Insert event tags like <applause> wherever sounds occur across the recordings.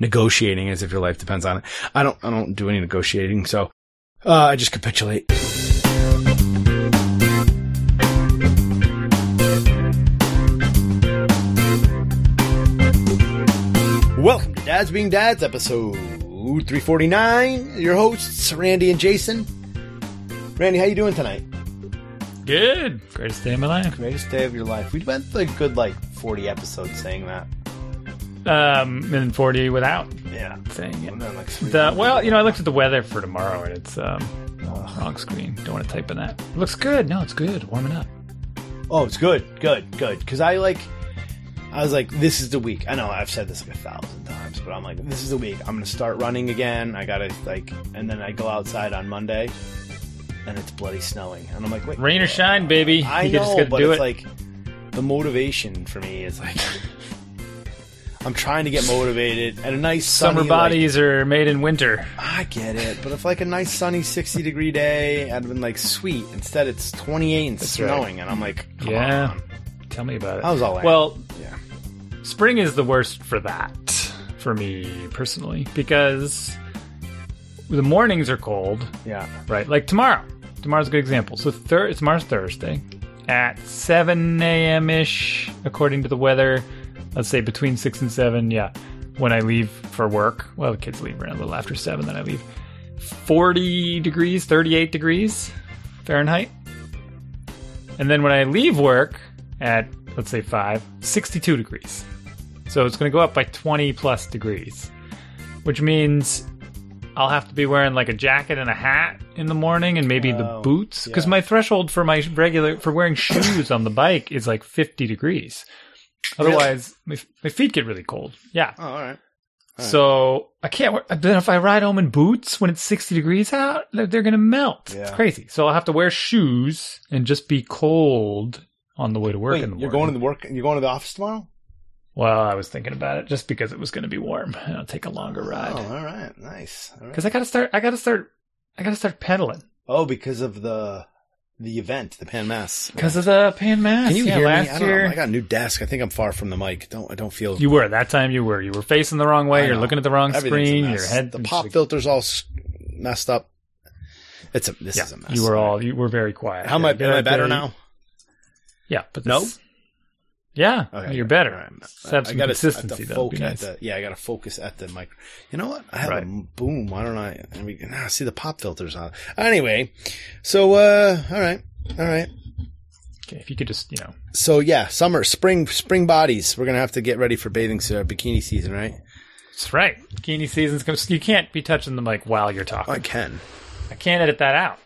negotiating as if your life depends on it. I don't, I don't do any negotiating. So, uh, I just capitulate. Welcome to Dads Being Dads, episode 349. Your hosts, Randy and Jason. Randy, how you doing tonight? Good. Greatest day of my life. Greatest day of your life. We've went a good like 40 episodes saying that. Um, and 40 without Yeah. saying it. Like The, well, you know, I looked at the weather for tomorrow and it's um, wrong screen. Don't want to type in that. looks good. No, it's good. Warming up. Oh, it's good, good, good. Because I like, I was like, this is the week. I know I've said this like a thousand times, but I'm like, this is the week. I'm gonna start running again. I gotta like, and then I go outside on Monday, and it's bloody snowing, and I'm like, wait, Rain or shine, baby. I you know, just gotta but do it's it. like the motivation for me is like, <laughs> I'm trying to get motivated, and a nice Summer sunny, like- bodies are made in winter. I get it, but if like a nice sunny 60 degree day, I'd have been like, sweet. Instead, it's 28 and That's snowing, and I'm like, come Yeah. on. Tell me about it. I was all in. well, Yeah. spring is the worst for that for me personally because the mornings are cold Yeah. right like tomorrow tomorrow's a good example so thir- tomorrow's thursday at 7 a.m ish according to the weather let's say between 6 and 7 yeah. When i leave for work well the kids leave around a little after 7 then i leave. 40 degrees 38 degrees fahrenheit. And then when i leave work at let's say 5 62 degrees. So it's going to go up by 20 plus degrees which means I'll have to be wearing like a jacket and a hat in the morning and maybe the Oh, boots. Because yeah. my threshold for my regular for wearing shoes on the bike is like 50 degrees. Otherwise, my, my feet get really cold. Yeah. Oh, all right. So I can't. wear- Then if I ride home in boots when it's 60 degrees out, they're, they're going to melt. Yeah. It's crazy. So I'll have to wear shoes and just be cold on the way to work Wait, in the you're morning. going to the work. You're going to the office tomorrow. well, I was thinking about it just because it was going to be warm and I'll take a longer oh, ride. Oh, all right, nice. All right. Because I got to start. I got to start. I got to start pedaling. Oh, because of the the event, the Pan Mass. Because of the pan mass. Can you yeah, hear me? last I don't year. I got a new desk. I think I'm far from the mic. Don't I don't feel you were that time. You were you were facing the wrong way. You're looking at the wrong screen. Your head. The pop filter's all messed up. It's a this Yeah, is a mess. you were all. You were very quiet. How am I? Am I better now? Yeah, but No? this- Yeah, Okay, you're better. right. Let's have I some gotta- consistency. I Though. Nice. at the, yeah, I got to focus at the mic. You know what? I have Right. a boom. Why don't I? I mean, nah, see the pop filters on. Anyway, so uh, all right, all right. Okay, if you could just you know. So yeah, summer, spring, spring bodies. We're gonna have to get ready for bathing suit, bikini season, right? That's right. Bikini season's coming. You can't be touching the mic while you're talking. I can. I can't edit that out.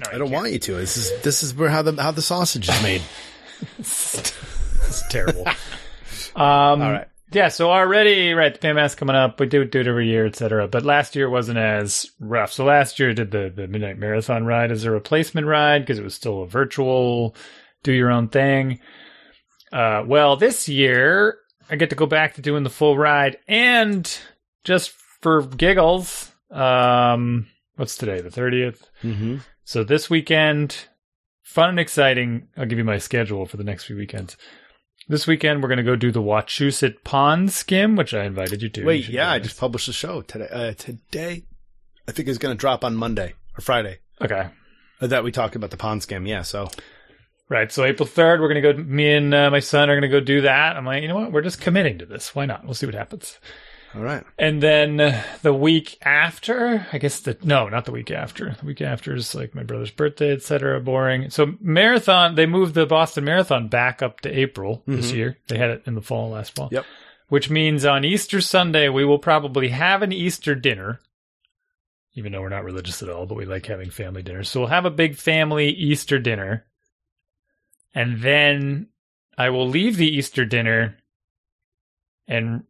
No, I don't want you to. This is this is where how the how the sausage is made. <laughs> It's terrible. <laughs> um, All right. Yeah, so already, right, the PMC coming up. We do do it every year, etc. But last year it wasn't as rough. So last year I did the, the Midnight Marathon ride as a replacement ride because it was still a virtual, do your own thing. Uh, well, this year I get to go back to doing the full ride and just for giggles, um, what's today? The 30th? Mm-hmm. So this weekend, fun and exciting. I'll give you my schedule for the next few weekends. This weekend, we're going to go do the Wachusett Pond Skim, which I invited you to. Wait, should yeah, I just published a show today. Uh, today, I think it's gonna drop on Monday or Friday. Okay. Uh, That we talked about the pond scam. Yeah, so Right. So April 3rd, we're going to go, me and uh, my son are going to go do that. I'm like, you know what? We're just committing to this. Why not? We'll see what happens. All right. And then the week after, I guess the no, not the week after. The week after is like my brother's birthday, etc. Boring. So marathon, they moved the Boston Marathon back up to April this Mhm. year. They had it in the fall last fall. Yep. Which means on Easter Sunday we will probably have an Easter dinner. Even though we're not religious at all, but we like having family dinners. So we'll have a big family Easter dinner. And then I will leave the Easter dinner and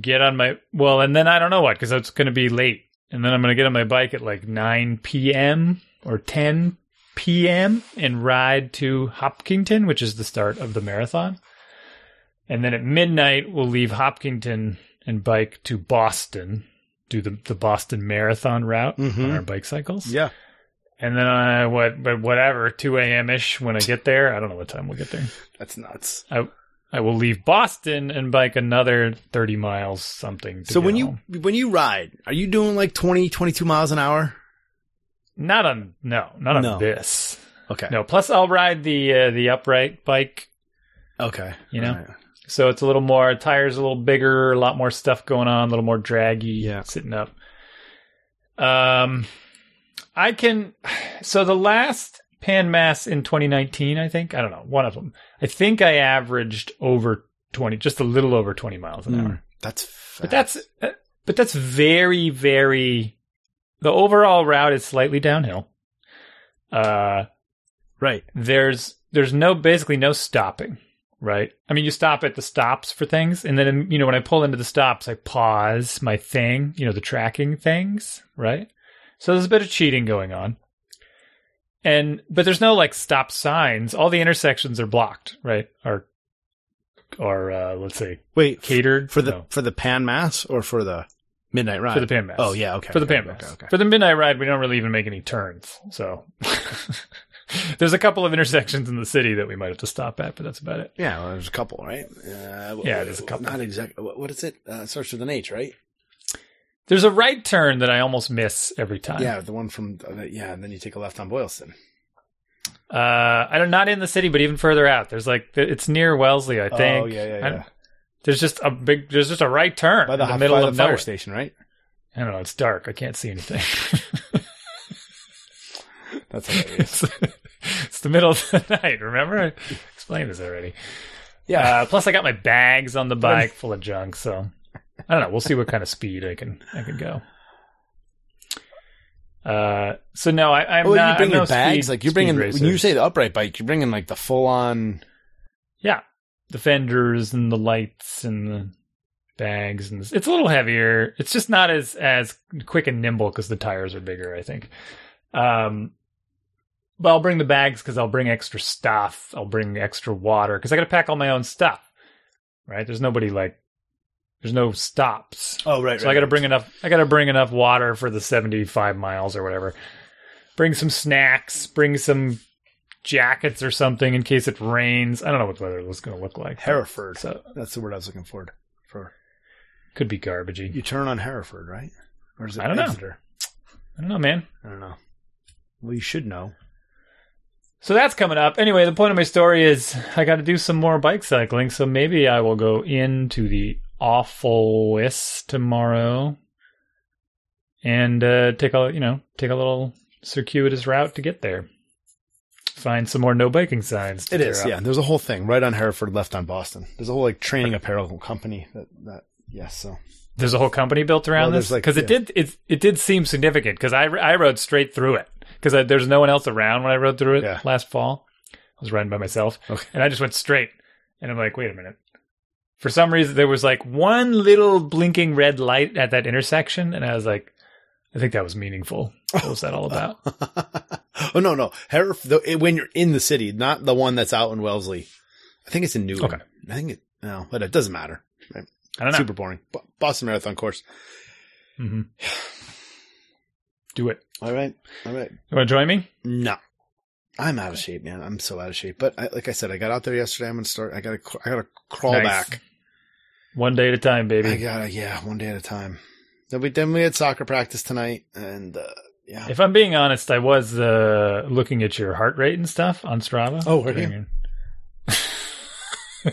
get on my well and then i don't know what because it's going to be late and then i'm going to get on my bike at like 9 p.m or 10 p.m and ride to hopkinton which is the start of the marathon and then at midnight we'll leave hopkinton and bike to boston do the, the boston marathon route Mhm. on our bike cycles Yeah. and then uh, what but whatever 2 a.m ish when i get there i don't know what time we'll get there That's nuts. I- I will leave Boston and bike another 30 miles something. to So when you when you ride, are you doing like 20, 22 miles an hour? not on no, not on No. this. Okay. No, plus I'll ride the uh, the upright bike, Okay. You know? Right. so it's a little more tires a little bigger, a lot more stuff going on, a little more draggy Yeah. sitting up. Um I can <sighs> so the last Pan Mass in 2019, I think, I don't know, one of them. I think I averaged over 20, just a little over 20 miles an Mm, hour. That's fast. But that's uh, but that's very very the overall route is slightly downhill. Uh right. there's there's no basically no stopping, right? I mean, you stop at the stops for things, and then you know when I pull into the stops, I pause my thing, you know, the tracking things, right? So there's a bit of cheating going on, and but there's no like stop signs. All the intersections are blocked, right? Or or uh, let's say Wait, catered for the No, for the pan mass or for the midnight ride? for the pan mass. Oh yeah, okay. for the okay, pan mass. Okay, okay. For the midnight ride, we don't really even make any turns. So <laughs> there's a couple of intersections in the city that we might have to stop at, but that's about it. Yeah, well, there's a couple, right? Uh, Yeah, there's a couple. Not exactly. What, what is it? Uh, it starts with an H, right? There's a right turn that I almost miss every time. Yeah, the one from uh, yeah, and then you take a left on Boylston. Uh, I don't not in the city, but even further out. There's like it's near Wellesley, I think. Oh yeah, yeah, yeah. there's just a big. There's just a right turn By the, in the middle by of the fire nowhere. station, right? I don't know. It's dark. I can't see anything. <laughs> That's hilarious. it's, <laughs> it's the middle of the <laughs> night. Remember, I explained this already. yeah, Uh, plus, I got my bags on the bike full of junk. So I don't know. We'll see what kind of speed I can I can go. Uh, so no, I, I'm well, not. you bring your no bags. speed- like you're bringing racer. when you say the upright bike, you're bringing like the full on. Yeah, the fenders and the lights and the bags and it's a little heavier. It's just not as as quick and nimble because the tires are bigger. I think. Um, but I'll bring the bags because I'll bring extra stuff. I'll bring extra water because I got to pack all my own stuff. Right? There's nobody like. There's no stops. Oh right, So I got to bring enough. I got to bring enough water for the seventy-five miles or whatever. Bring some snacks. Bring some jackets or something in case it rains. I don't know what the weather was going to look like. Hereford. So That's the word I was looking for. For could be garbagey. you turn on Hereford, right? Or is it I don't know. I don't know, man. I don't know. Well, you should know. So that's coming up. Anyway, the point of my story is I got to do some more bike cycling. So maybe I will go into the awful west tomorrow and uh, take a you know take a little circuitous route to get there. Find some more no biking signs. It up. yeah. There's a whole thing right on Hereford, left on Boylston. There's a whole like training apparel company that that yes. So There's a whole company built around Well, this there's, like, because it did it it did seem significant because I I rode straight through it because there's no one else around when I rode through it Yeah. last fall. I was riding by myself Okay. and I just went straight and I'm like, wait a minute. For some reason, there was like one little blinking red light at that intersection, and I was like, I think that was meaningful. What was that all about? <laughs> oh no, no. The, when you're in the city, not the one that's out in Wellesley. I think it's in new Okay. I think it. No, but it doesn't matter. I don't know. Super boring. Bo- Boston Marathon course. hmm <sighs> Do it. All right. All right. You want to join me? No. I'm out of shape, man. I'm so out of shape. But I, like I said, I got out there yesterday. I'm gonna start. I gotta. I gotta crawl Nice. back. One day at a time, I baby. gotta. Yeah, one day at a time. Then we then we had soccer practice tonight, and uh, yeah. If I'm being honest, I was uh, looking at your heart rate and stuff on Strava. Oh, were you? <laughs>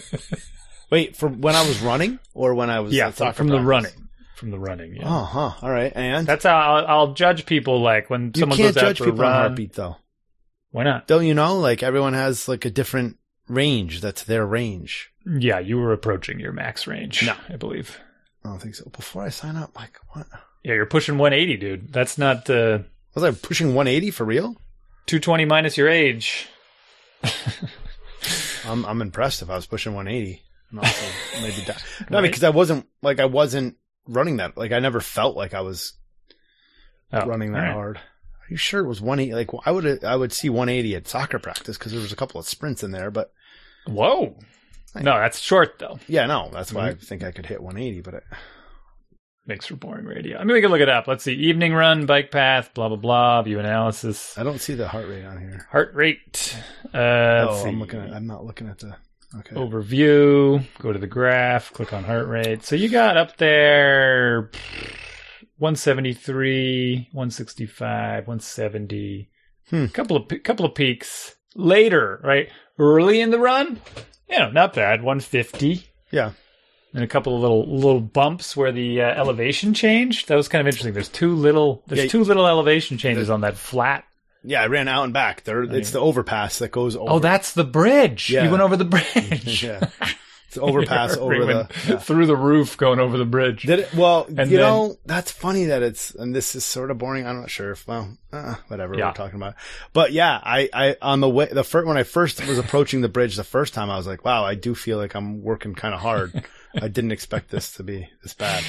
Wait, from when I was running or when I was Yeah, from, the running. From the running, yeah. Oh, huh. All right. And That's how I'll, I'll judge people. Like when you someone can't goes out judge for people a on run. heartbeat, though. Why not? Don't you know? Like everyone has like a different range. That's their range. Yeah, you were approaching your max range. No. I believe. I don't think so. Before I sign up, like what? Yeah, you're pushing 180, dude. That's not uh, Was I pushing 180 for real? 220 minus your age. <laughs> I'm I'm impressed if I was pushing 180. And also <laughs> maybe that. No, Right. because I wasn't like I wasn't running that. Like I never felt like I was Oh, running that right. hard. Are you sure it was 180? Like I would I would see 180 at soccer practice because there was a couple of sprints in there. But Whoa. Right. No, that's short though. yeah, no, that's why Mm-hmm. I think I could hit 180. But it, Makes for boring radio. I mean, we can look it up. Let's see. Evening run, bike path, blah blah blah. View analysis, I don't see the heart rate on here. heart rate. Uh, oh, see. I'm looking at. I'm not looking at the. Okay. overview, go to the graph, click on heart rate. So you got up there 173, 165, 170. Hmm. Couple of couple of peaks later, right? Early in the run, you know, not bad, 150. Yeah. And a couple of little little bumps where the uh, elevation changed. That was kind of interesting. There's two little there's Yeah. two little elevation changes on that flat. Yeah, I ran out and back. There, it's the overpass that goes over. Oh, that's the bridge. Yeah. You went over the <laughs> bridge. yeah. <laughs> Overpass Your over the. yeah. <laughs> through the roof going over the bridge. Did it? Well, And you then- know, that's funny that it's, and this is sort of boring. I'm not sure if, well, uh, whatever Yeah. we're talking about. But yeah, I, I, on the way, the first, when I first was approaching the bridge the first time, I was like, wow, I do feel like I'm working kind of hard. <laughs> I didn't expect this to be this bad.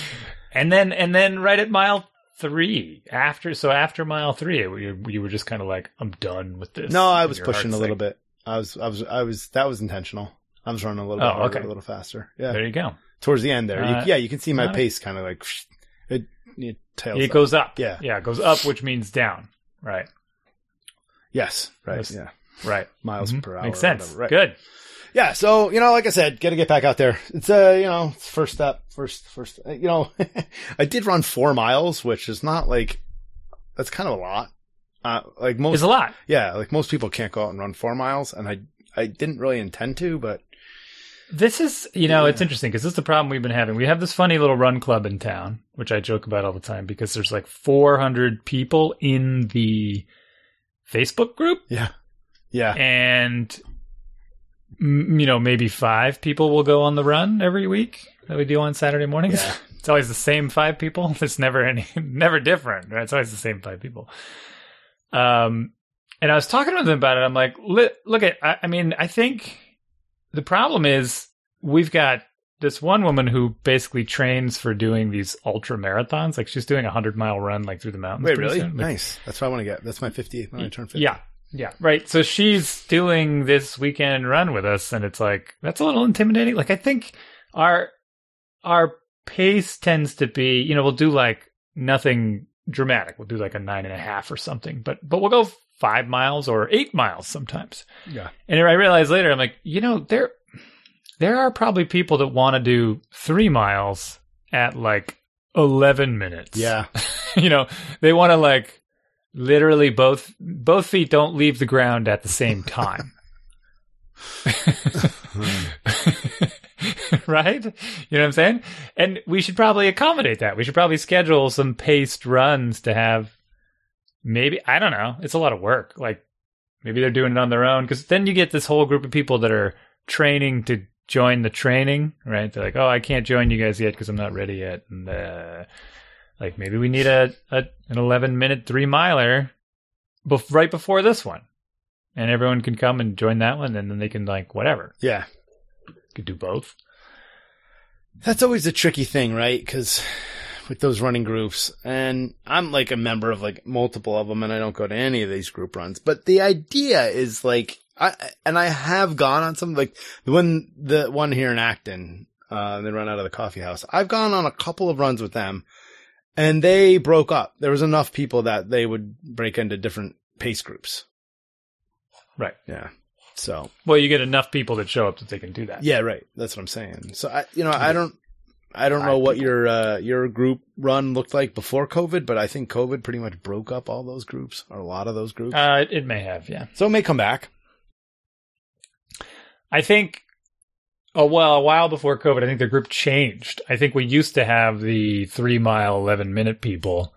And then and then right at mile three after so after mile three you, you were just kind of like I'm done with this. No, I was pushing a little like, bit. I was, I was, I was, that was intentional. I was running a little bit Oh, harder, okay. a little faster. Yeah. There you go. Towards the end there. Uh, you, yeah, you can see my pace kind of like, <sniffs> it, it tails It up. goes up. Yeah. yeah, it goes up, which means down. Right, Yes. Right. Yeah. right. Miles Mhm. per hour. Makes sense. Right. Good. Yeah, so you know, like I said, got to get back out there. It's uh, you know, it's first step, first, first. uh, You know, <laughs> I did run four miles, which is not like that's kind of a lot. Uh, like most, It's a lot. yeah, like most people can't go out and run four miles, and I, I didn't really intend to, but This is, you know, it's interesting because this is the problem we've been having. We have this funny little run club in town, which I joke about all the time because there's like 400 people in the Facebook group. yeah, yeah, and you know maybe five people will go on the run every week that we do on Saturday mornings. Yeah. <laughs> It's always the same five people. <laughs> It's never any, never different. Right? It's always the same five people. Um, and I was talking to them about it. I'm like, look at, I, I mean, I think the problem is we've got this one woman who basically trains for doing these ultra marathons. Like she's doing a hundred mile run like through the mountains. Wait, really? Like, nice. That's what I want to get. That's my 50th when I turn 50. yeah. Yeah. Right. So she's doing this weekend run with us and it's like that's a little intimidating. Like I think our our pace tends to be, you know, we'll do like nothing dramatic. We'll do like a nine and a half or something. But but we'll go five miles or eight miles sometimes. yeah, And I realized later, I'm like, you know, there there are probably people that want to do three miles at like eleven minutes. Yeah. <laughs> you know they want to like literally both both feet don't leave the ground at the same time. <laughs> <laughs> Right? You know what i'm saying? And we should probably accommodate that. We should probably schedule some paced runs to have maybe i don't know. It's a lot of work. Like maybe they're doing it on their own. Because then you get this whole group of people that are training to join the training right? They're like oh i can't join you guys yet because i'm not ready yet. And uh like maybe we need a, a an 11 minute three miler bef- right before this one. And everyone can come and join that one and then they can like whatever. Yeah. could do both. That's always a tricky thing, right? Because with those running groups, and I'm like a member of like multiple of them, and I don't go to any of these group runs. But the idea is like, I and I have gone on some like the one the one here in Acton. Uh, they run out of the coffee house. I've gone on a couple of runs with them, and they broke up. There was enough people that they would break into different pace groups. right Yeah. So well you get enough people that show up that they can do that yeah, right. That's what I'm saying. So I, you know, I don't, I don't Five know what people. your uh, your group run looked like before COVID, but I think COVID pretty much broke up all those groups or a lot of those groups. uh it, may have yeah so it may come back. i think oh well a while before covid i think the group changed i think we used to have the three mile 11 minute people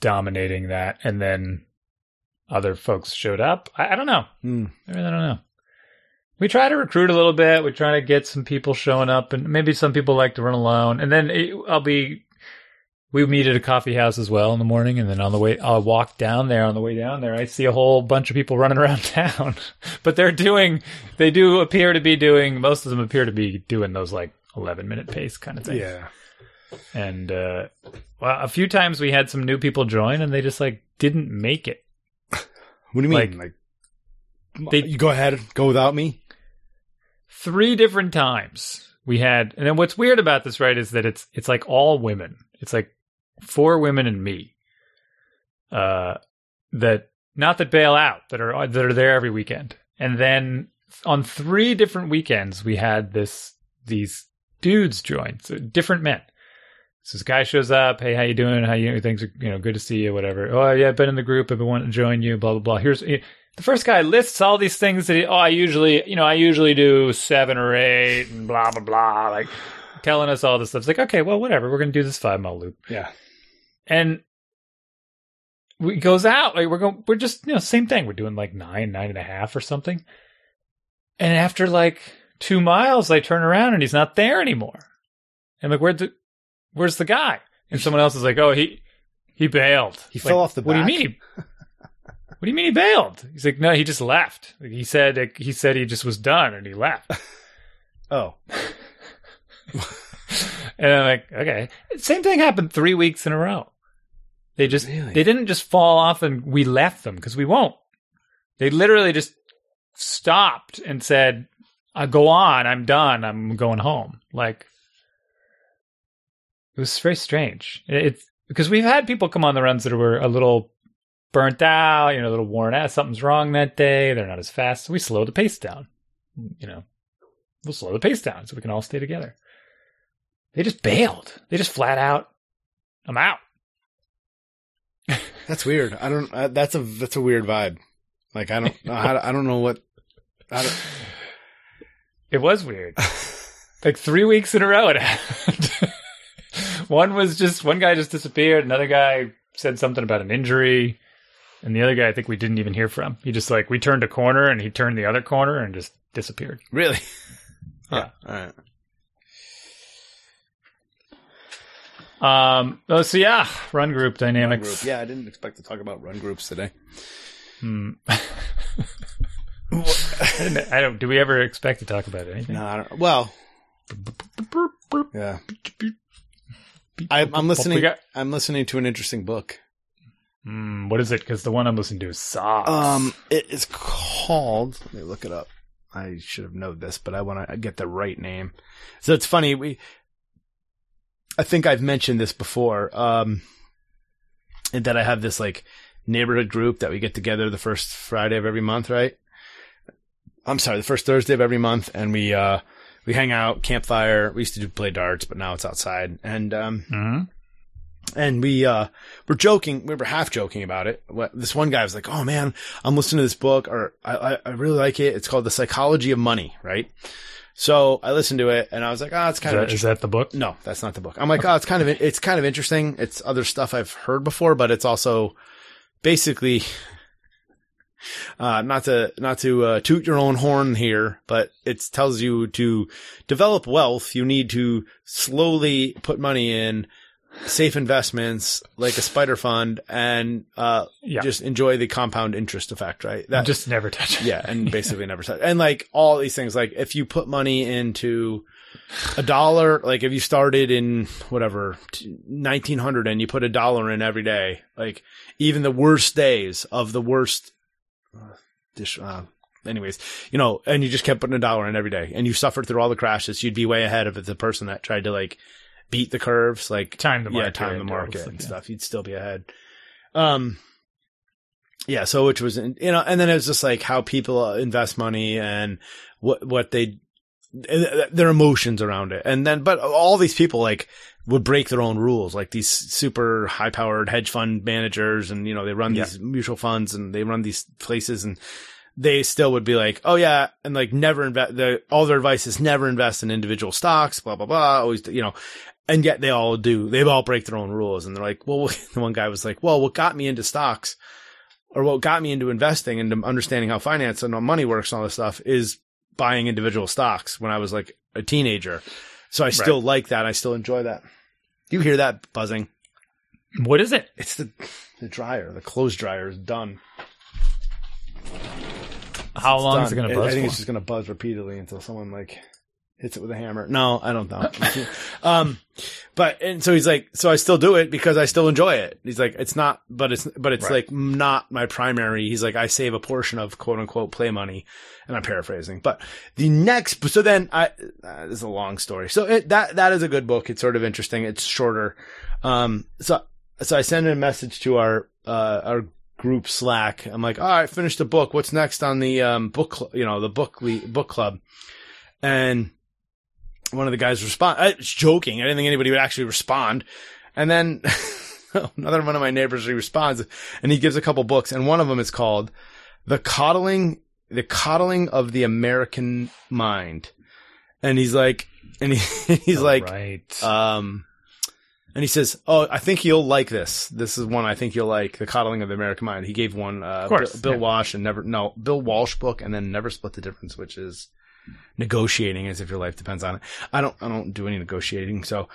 dominating that and then other folks showed up i, I don't know Hmm. I really don't know. We try to recruit a little bit. We try to get some people showing up, and maybe some people like to run alone. And then it, I'll be. We meet at a coffee house as well in the morning, and then on the way, I'll walk down there. On the way down there, I see a whole bunch of people <laughs> running around town, <laughs> but they're doing. They do appear to be doing. Most of them appear to be doing those like eleven minute pace kind of thing. Yeah. And uh, well, a few times we had some new people join, and they just like didn't make it. <laughs> What do you mean? Like, Like, they- you go ahead, go without me. Three different times we had and then what's weird about this right is that it's it's like all women it's like four women and me uh that not that bail out that are that are there every weekend and then on three different weekends we had this these dudes join, so different men. So this guy shows up, hey, how you doing? How you things are you know good to see you, whatever. Oh yeah, I've been in the group, I've been wanting to join you, blah blah blah. Here's the first guy lists all these things that he, oh I usually you know I usually do seven or eight and blah blah blah like telling us all this stuff. It's like okay, well whatever, we're gonna do this five mile loop. Yeah. and we goes out like we're going we're just you know same thing. We're doing like nine nine and a half or something. And after like two miles i turn around and he's not there anymore. And like where'd the where's the guy? And someone else is like oh he he bailed. He Like, fell off the what do you mean <laughs> what do you mean he bailed he's like no he just left he said he said he just was done and he left <laughs> Oh. <laughs> And I'm like, okay. Same thing happened three weeks in a row. They just Really? they didn't just fall off and we left them because we won't. They literally just stopped and said, "I go on. I'm done. I'm going home." Like it was very strange. It's because we've had people come on the runs that were a little burnt out, you know, a little worn out. Something's wrong that day. They're not as fast. So we slow the pace down. You know, we'll slow the pace down so we can all stay together. They just bailed. They just flat out, I'm out. That's weird. I don't. Uh, that's a that's a weird vibe. Like I don't know how to, I don't know what. I don't, <laughs> It was weird. like three weeks in a row it <laughs> happened. one was just one guy just disappeared. Another guy said something about an injury, and the other guy I think we didn't even hear from. He just like we turned a corner and he turned the other corner and just disappeared. really. <laughs> Yeah. All right. Um. oh, So yeah, run group Run dynamics. group. Yeah, I didn't expect to talk about run groups today. Hmm. <laughs> I, I don't. Do we ever expect to talk about anything? No, I don't. Well, <laughs> yeah. I, I'm listening. I'm listening to an interesting book. Hmm, what is it? Because the one I'm listening to is socks. Um, it is called. Let me look it up. I should have known this, but I want to get the right name. So it's funny. We, I think I've mentioned this before. Um, and that I have this like neighborhood group that we get together the first Friday of every month, right? I'm sorry, the first Thursday of every month, and we uh we hang out, campfire. We used to do play darts, but now it's outside, and um Mhm. And we uh were joking we were half joking about it this one guy was like oh man i'm listening to this book or I, I really like it it's called the psychology of money right so i listened to it and i was like oh it's Is kind of that, is that the book? no that's not the book i'm like oh it's kind of it's kind of interesting it's other stuff i've heard before but it's also basically <laughs> uh, not to not to uh, toot your own horn here, but it tells you to develop wealth. You need to slowly put money in safe investments like a SPDR fund, and uh, Yeah. just enjoy the compound interest effect. Right? That just never touch it. yeah, and <laughs> basically never touch. And like all these things, like if you put money into a dollar, like if you started in whatever nineteen hundred and you put a dollar in every day, like even the worst days of the worst. Uh, dish, uh, anyways, you know, and you just kept putting a dollar in every day, and you suffered through all the crashes, you'd be way ahead of the person that tried to like beat the curves, like Time the yeah, market. time the and market and this stuff. You'd still be ahead. Um, yeah. So which was, you know, and then it was just like how people uh, invest money and what what they their emotions around it, and then but all these people like would break their own rules, like these super high powered hedge fund managers, and you know they run Yeah. these mutual funds and they run these places and. They still would be like, oh yeah, and like never invest. The all their advice is never invest in individual stocks, blah blah blah. Always, you know, and yet they all do. They all break their own rules. And they're like, well, <laughs> the one guy was like, well, what got me into stocks or what got me into investing and understanding how finance and how money works and all this stuff is buying individual stocks when I was like a teenager. So I still like that. I still enjoy that. Do you hear that buzzing? What is it? It's the, the dryer. The clothes dryer is done. How long done. is it going to buzz I think for? it's just going to buzz repeatedly until someone like hits it with a hammer. No, I don't know. <laughs> um, but and so he's like, so I still do it because I still enjoy it. He's like, it's not, but it's, but it's Right. like not my primary. He's like, I save a portion of quote unquote play money, and I'm paraphrasing. But the next, so then I, uh, this is a long story. So it, that that is a good book. It's sort of interesting. It's shorter. Um, so so I sent a message to our uh our group Slack. I'm like, all right, finished the book. What's next on the um, book? Cl- you know, the book le- book club. And one of the guys respond. I was joking. I didn't think anybody would actually respond. And then <laughs> another one of my neighbors he responds, and he gives a couple books, and one of them is called "The Coddling." The coddling of the American mind, and he's like, and he, <laughs> he's All like, right. um, and he says, "Oh, I think you'll like this. This is one I think you'll like. The Coddling of the American Mind." He gave one, uh, course, Bill, Bill yeah. Walsh and never no Bill Walsh book, and then Never Split the Difference, which is negotiating as if your life depends on it. I don't, I don't do any negotiating, so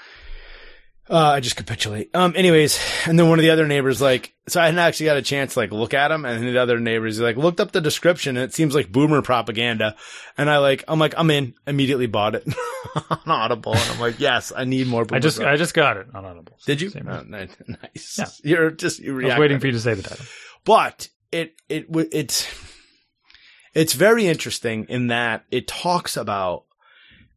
uh, I just capitulate. Um, anyways, and then one of the other neighbors like, so I hadn't actually got a chance to like look at him, and the other neighbors like looked up the description, and it seems like boomer propaganda, and I like, I'm like, I'm in. Immediately bought it <laughs> on Audible, and I'm like, yes, I need more. Boomer I just prop- I just got it on Audible. did you? Oh, nice. Yeah. <laughs> You're just you I was waiting for you to say the title. but it it it's it's very interesting in that it talks about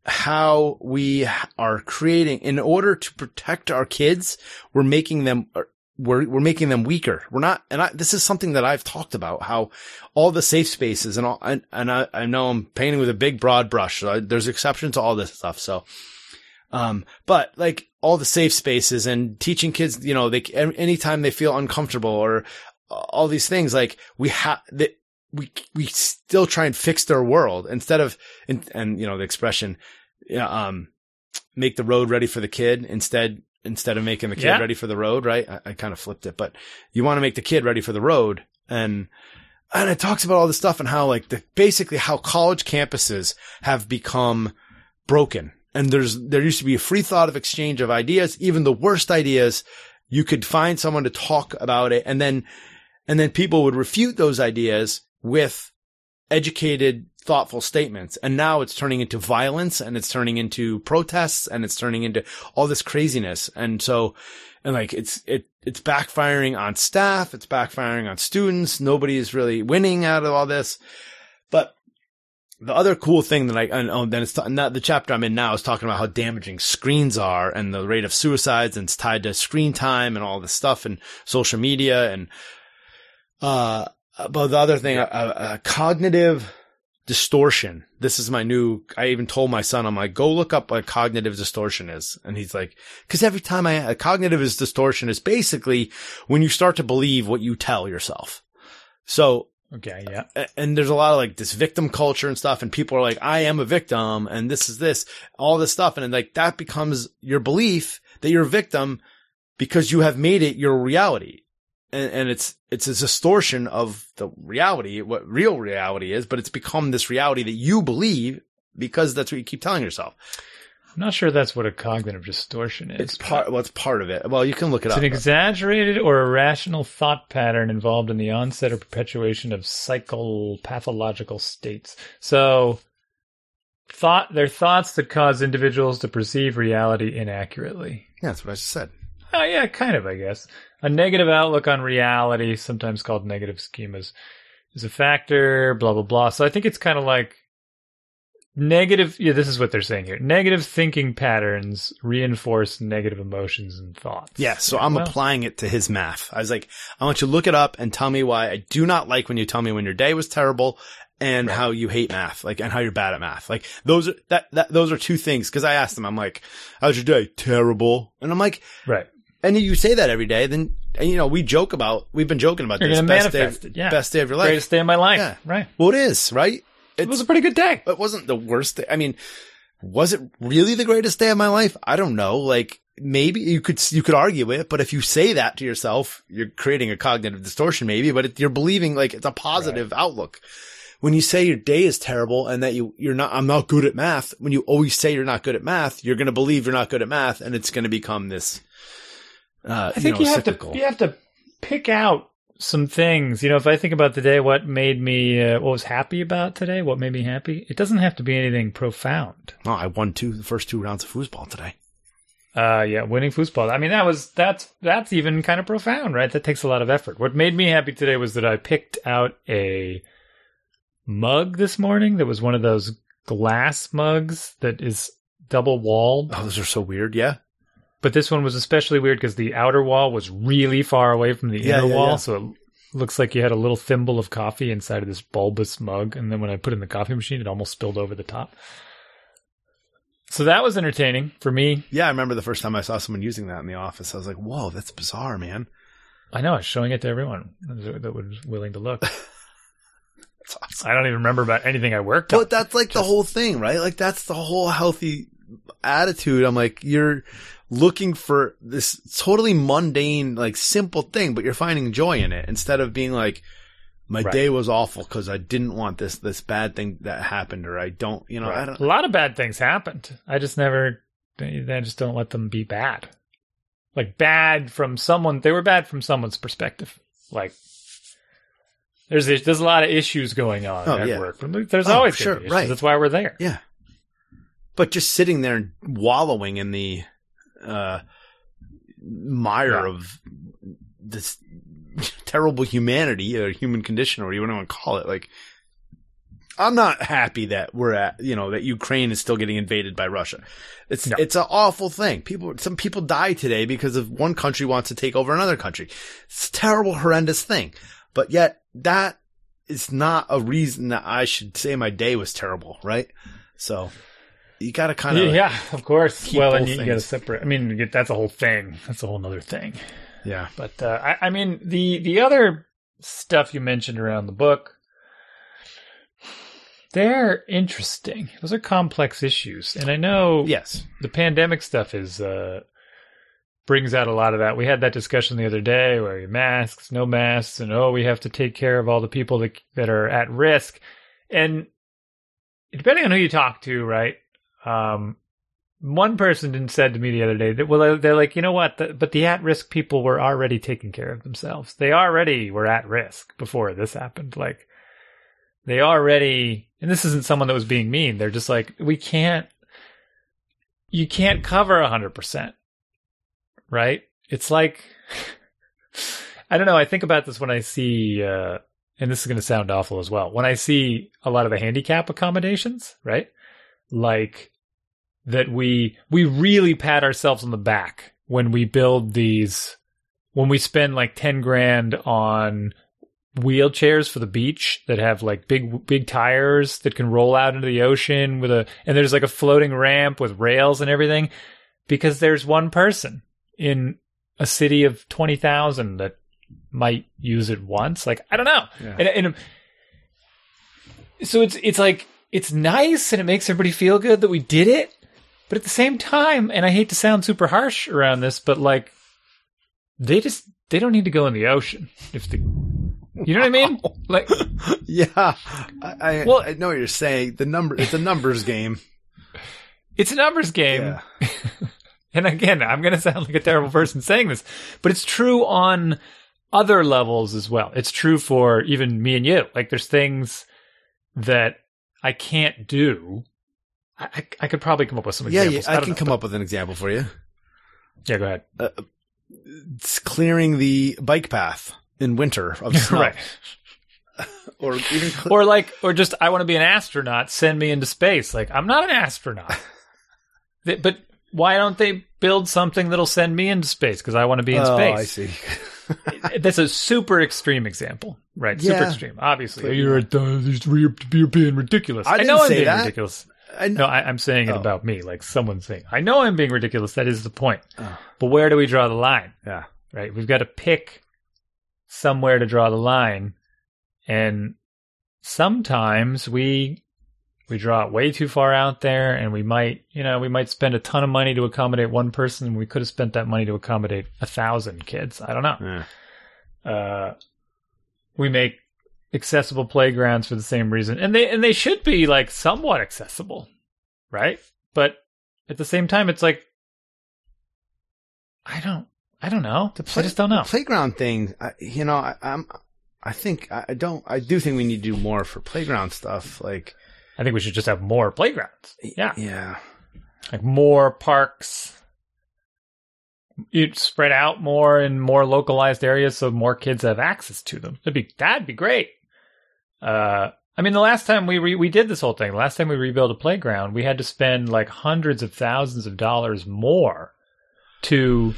how we are creating in order to protect our kids we're making them uh, we're we're making them weaker. We're not and I, this is something that I've talked about how all the safe spaces and all and, and I, I know I'm painting with a big broad brush so I, there's exceptions to all this stuff so um, but like all the safe spaces and teaching kids, you know, they, anytime they feel uncomfortable or uh, all these things, like we have that we, we still try and fix their world instead of, and, and you know, the expression, yeah, um, make the road ready for the kid instead, instead of making the kid Yeah. ready for the road, right? I, I kind of flipped it, but you want to make the kid ready for the road and, and it talks about all this stuff and how like the, basically how college campuses have become broken. And there's, there used to be a free thought of exchange of ideas, even the worst ideas. You could find someone to talk about it and then, and then people would refute those ideas with educated, thoughtful statements. And now it's turning into violence and it's turning into protests and it's turning into all this craziness. And so, and like it's, it, it's backfiring on staff. It's backfiring on students. Nobody is really winning out of all this. But the other cool thing that I, and oh, then it's, not the chapter I'm in now is talking about how damaging screens are and the rate of suicides and it's tied to screen time and all this stuff and social media and, uh, but the other thing, uh, uh, cognitive distortion. This is my new, I even told my son, I'm like, go look up what cognitive distortion is. And he's like, cause every time I, a cognitive is distortion is basically when you start to believe what you tell yourself. So Okay, yeah. and there's a lot of like this victim culture and stuff and people are like i am a victim and this is this all this stuff and like that becomes your belief that you're a victim because you have made it your reality and, and it's it's a distortion of the reality what real reality is but it's become this reality that you believe because that's what you keep telling yourself I'm not sure that's what a cognitive distortion is. it's part well it's part of it well you can look it It's up It's an exaggerated or irrational thought pattern involved in the onset or perpetuation of psychopathological states. So, thought they're thoughts that cause individuals to perceive reality inaccurately. yeah that's what i just said Oh, yeah, kind of, I guess. A negative outlook on reality, sometimes called negative schemas, is a factor, blah, blah, blah. So I think it's kind of like negative. Yeah, this is what they're saying here. Negative thinking patterns reinforce negative emotions and thoughts. Yeah, so I'm Well, applying it to his math. I was like, I want you to look it up and tell me why I do not like when you tell me when your day was terrible and how you hate math, like, and how you're bad at math. Like, those are, that, that, those are two things. Cause I asked him, I'm like, how's your day? Terrible. And I'm like, Right. And you say that every day, then, and you know, we joke about, we've been joking about You're this. best day, of, yeah. best day of your life. Greatest day of my life. Yeah. Right. Well, it is, right? It was a pretty good day. it wasn't the worst day. I mean, was it really the greatest day of my life? I don't know. Like maybe you could, you could argue it, but if you say that to yourself, you're creating a cognitive distortion maybe, but it, you're believing like it's a positive outlook. When you say your day is terrible and that you, you're not, I'm not good at math. When you always say you're not good at math, you're going to believe you're not good at math and it's going to become this, uh, I think you, you, have cyclical. to you have to pick out some things. You know, if I think about today, what made me, uh, what was happy about today, what made me happy, it doesn't have to be anything profound. Oh, I won two, the first two rounds of foosball today. Uh, yeah, winning foosball. I mean, that was that's that's even kind of profound, right? That takes a lot of effort. What made me happy today was that I picked out a mug this morning. That was one of those glass mugs that is double walled. Oh, those are so weird. Yeah. But this one was especially weird because the outer wall was really far away from the Yeah, inner yeah, wall, yeah. so it looks like you had a little thimble of coffee inside of this bulbous mug, and then when I put it in the coffee machine, it almost spilled over the top. So that was entertaining for me. Yeah, I remember the first time I saw someone using that in the office. I was like, "Whoa, that's bizarre, man." I know I was showing it to everyone that was willing to look. <laughs> Awesome. I don't even remember about anything I worked on. But that's like the whole thing, right? Like that's the whole healthy attitude. I'm like, you're looking for this totally mundane, like simple thing, but you're finding joy in it instead of being like, my Right. day was awful because I didn't want this, this bad thing that happened or I don't, you know, I don't, A lot of bad things happened. I just never, I just don't let them be bad. Like bad from someone, they were bad from someone's perspective. Like, there's there's a lot of issues going on Oh, at yeah. work. There's Oh, always sure, issues. right. That's why we're there. yeah. But just sitting there and wallowing in the, uh, mire Yeah. of this <laughs> terrible humanity or human condition or whatever you want to call it. Like, I'm not happy that we're at, you know, that Ukraine is still getting invaded by Russia. It's, No. it's an awful thing. People, some people die today because of one country wants to take over another country. It's a terrible, horrendous thing. But yet that is not a reason that I should say my day was terrible, right? So you got to kind of, yeah, of course. Well, and you, you got to separate. I mean, that's a whole thing. That's a whole other thing. yeah. But uh, I, I mean, the the other stuff you mentioned around the book, they're interesting. Those are complex issues, and I know Yes. the pandemic stuff is uh, brings out a lot of that. We had that discussion the other day where masks, no masks, and oh, we have to take care of all the people that that are at risk, and depending on who you talk to, right? Um, one person said to me the other day that well they're like you know what? The, but the at-risk people were already taking care of themselves. They already were at risk before this happened. Like they already and this isn't someone that was being mean. They're just like we can't you can't cover 100% right? It's like <laughs> i don't know. I think about this when i see uh and this is going to sound awful as well. When i see a lot of the handicap accommodations right? Like that we we really pat ourselves on the back when we build these when we spend like 10 grand on wheelchairs for the beach that have like big big tires that can roll out into the ocean with a and there's like a floating ramp with rails and everything because there's one person in a city of 20,000 that might use it once like I don't know Yeah. and, and um, so it's it's like it's nice and it makes everybody feel good that we did it but at the same time and i hate to sound super harsh around this but like they just they don't need to go in the ocean if the you know what i mean <laughs> like <laughs> yeah. I, I, Well- I know what you're saying. The number, it's a numbers game. it's a numbers game Yeah. <laughs> and again i'm going to sound like a terrible person saying this but it's true on other levels as well it's true for even me and you like there's things that i can't do i, I, I could probably come up with some Yeah. examples. yeah I, don't can come up with an example for you. yeah go ahead. It's clearing the bike path in winter of <laughs> snow. right. <laughs> Or even, cle- or like or just i want to be an astronaut send me into space. Like i'm not an astronaut. <laughs> Th- but why don't they build something that'll send me into space? Because i want to be in oh, space. I see. that's a super extreme example right? Super extreme obviously. But- you're, uh, you're, being ridiculous. I i, know i'm being that. ridiculous I know. no I, i'm saying it Oh. about me like someone's saying i know i'm being ridiculous that is the point Oh. but where do we draw the line Yeah. right? We've got to pick somewhere to draw the line, and sometimes we we draw it way too far out there, and we might, you know, we might spend a ton of money to accommodate one person. We could have spent that money to accommodate a thousand kids. I don't know. Yeah. Uh, we make accessible playgrounds for the same reason, and they and they should be like somewhat accessible, right? But at the same time, it's like I don't, I don't know. I just don't know. Playground thing, I, you know, I, I'm, I think I don't, I do think we need to do more for playground stuff. Like, I think we should just have more playgrounds. Yeah, yeah, like more parks. You'd spread out more in more localized areas so more kids have access to them. That'd be that'd be great. Uh, I mean, the last time we re- we did this whole thing, the last time we rebuilt a playground, we had to spend like hundreds of thousands of dollars more to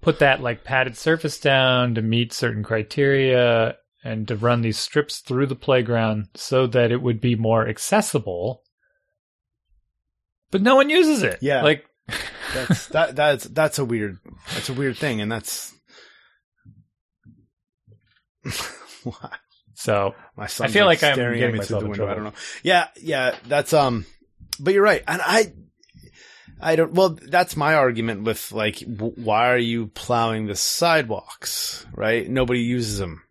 put that like padded surface down to meet certain criteria and to run these strips through the playground so that it would be more accessible. But no one uses it. Yeah. Like <laughs> That's that that's that's a weird that's a weird thing, and that's <laughs> <laughs> why so my son. I feel like I'm getting myself the in window. I don't know. Yeah, yeah, that's um. But you're right, and I. I don't. Well, that's my argument with like, w- why are you plowing the sidewalks? Right? Nobody uses them,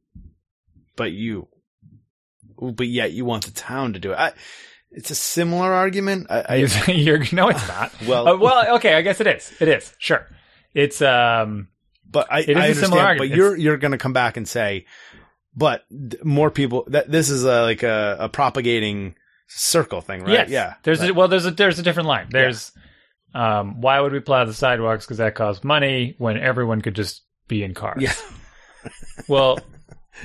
but you. But yet you want the town to do it. I, it's a similar argument. I, I you're <laughs> no, it's <laughs> not. well, Uh, well, okay, I guess it is. It is sure. It's um. But I, It is I a similar but argument. you're you're going to come back and say, but more people. That this is a, like a, a propagating circle thing, right? Yes. Yeah. There's Right. a, well, there's a there's a different line. There's um. Why would we plow the sidewalks? Because that costs money when everyone could just be in cars. Yeah. well,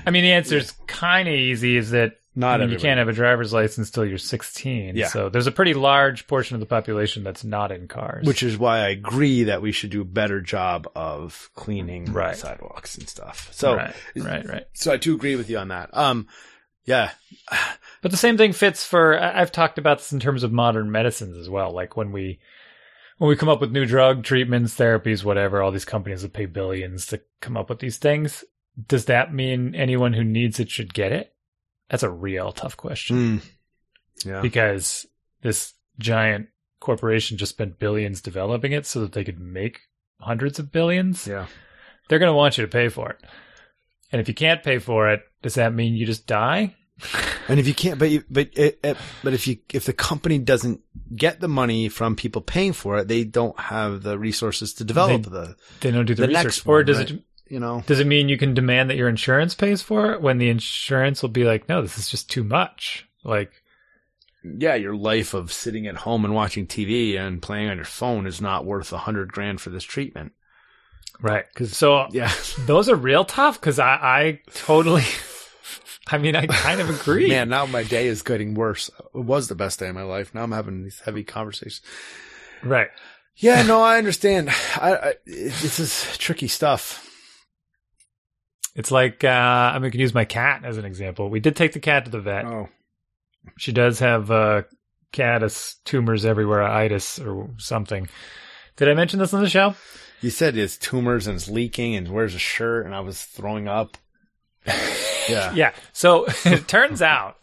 I mean, the answer is kind of easy. Is that not I mean, you can't have a driver's license till you're 16. Yeah. So there's a pretty large portion of the population that's not in cars. Which is why I agree that we should do a better job of cleaning Right. sidewalks and stuff. So, right, right, right. so I do agree with you on that. Um, yeah, <sighs> But the same thing fits for. I've talked about this in terms of modern medicines as well. Like when we when we come up with new drug treatments, therapies, whatever, all these companies that pay billions to come up with these things. Does that mean anyone who needs it should get it? That's a real tough question Mm. yeah, because this giant corporation just spent billions developing it so that they could make hundreds of billions. yeah. They're going to want you to pay for it. And if you can't pay for it, does that mean you just die? And if you can't, but you, but it, it, but if you if the company doesn't get the money from people paying for it, they don't have the resources to develop They- the They don't do the, The research. next or does right. it you know. does it mean you can demand that your insurance pays for it when the insurance will be like, no, this is just too much. Like, Yeah, your life of sitting at home and watching TV and playing on your phone is not worth a hundred grand for this treatment. right? Because so Yeah, <laughs> those are real tough. Because I, I totally, <laughs> I mean, I kind of agree. man. Now my day is getting worse. It was the best day of my life. Now I'm having these heavy conversations. Right. Yeah, no, I understand. I, I this is tricky stuff. It's like uh, I'm going to use my cat as an example. We did take the cat to the vet. Oh, She does have uh, catus tumors everywhere, itis or something. Did I mention this on the show? you said it's tumors and it's leaking and wears a shirt and I was throwing up. <laughs> Yeah, Yeah. So <laughs> it turns out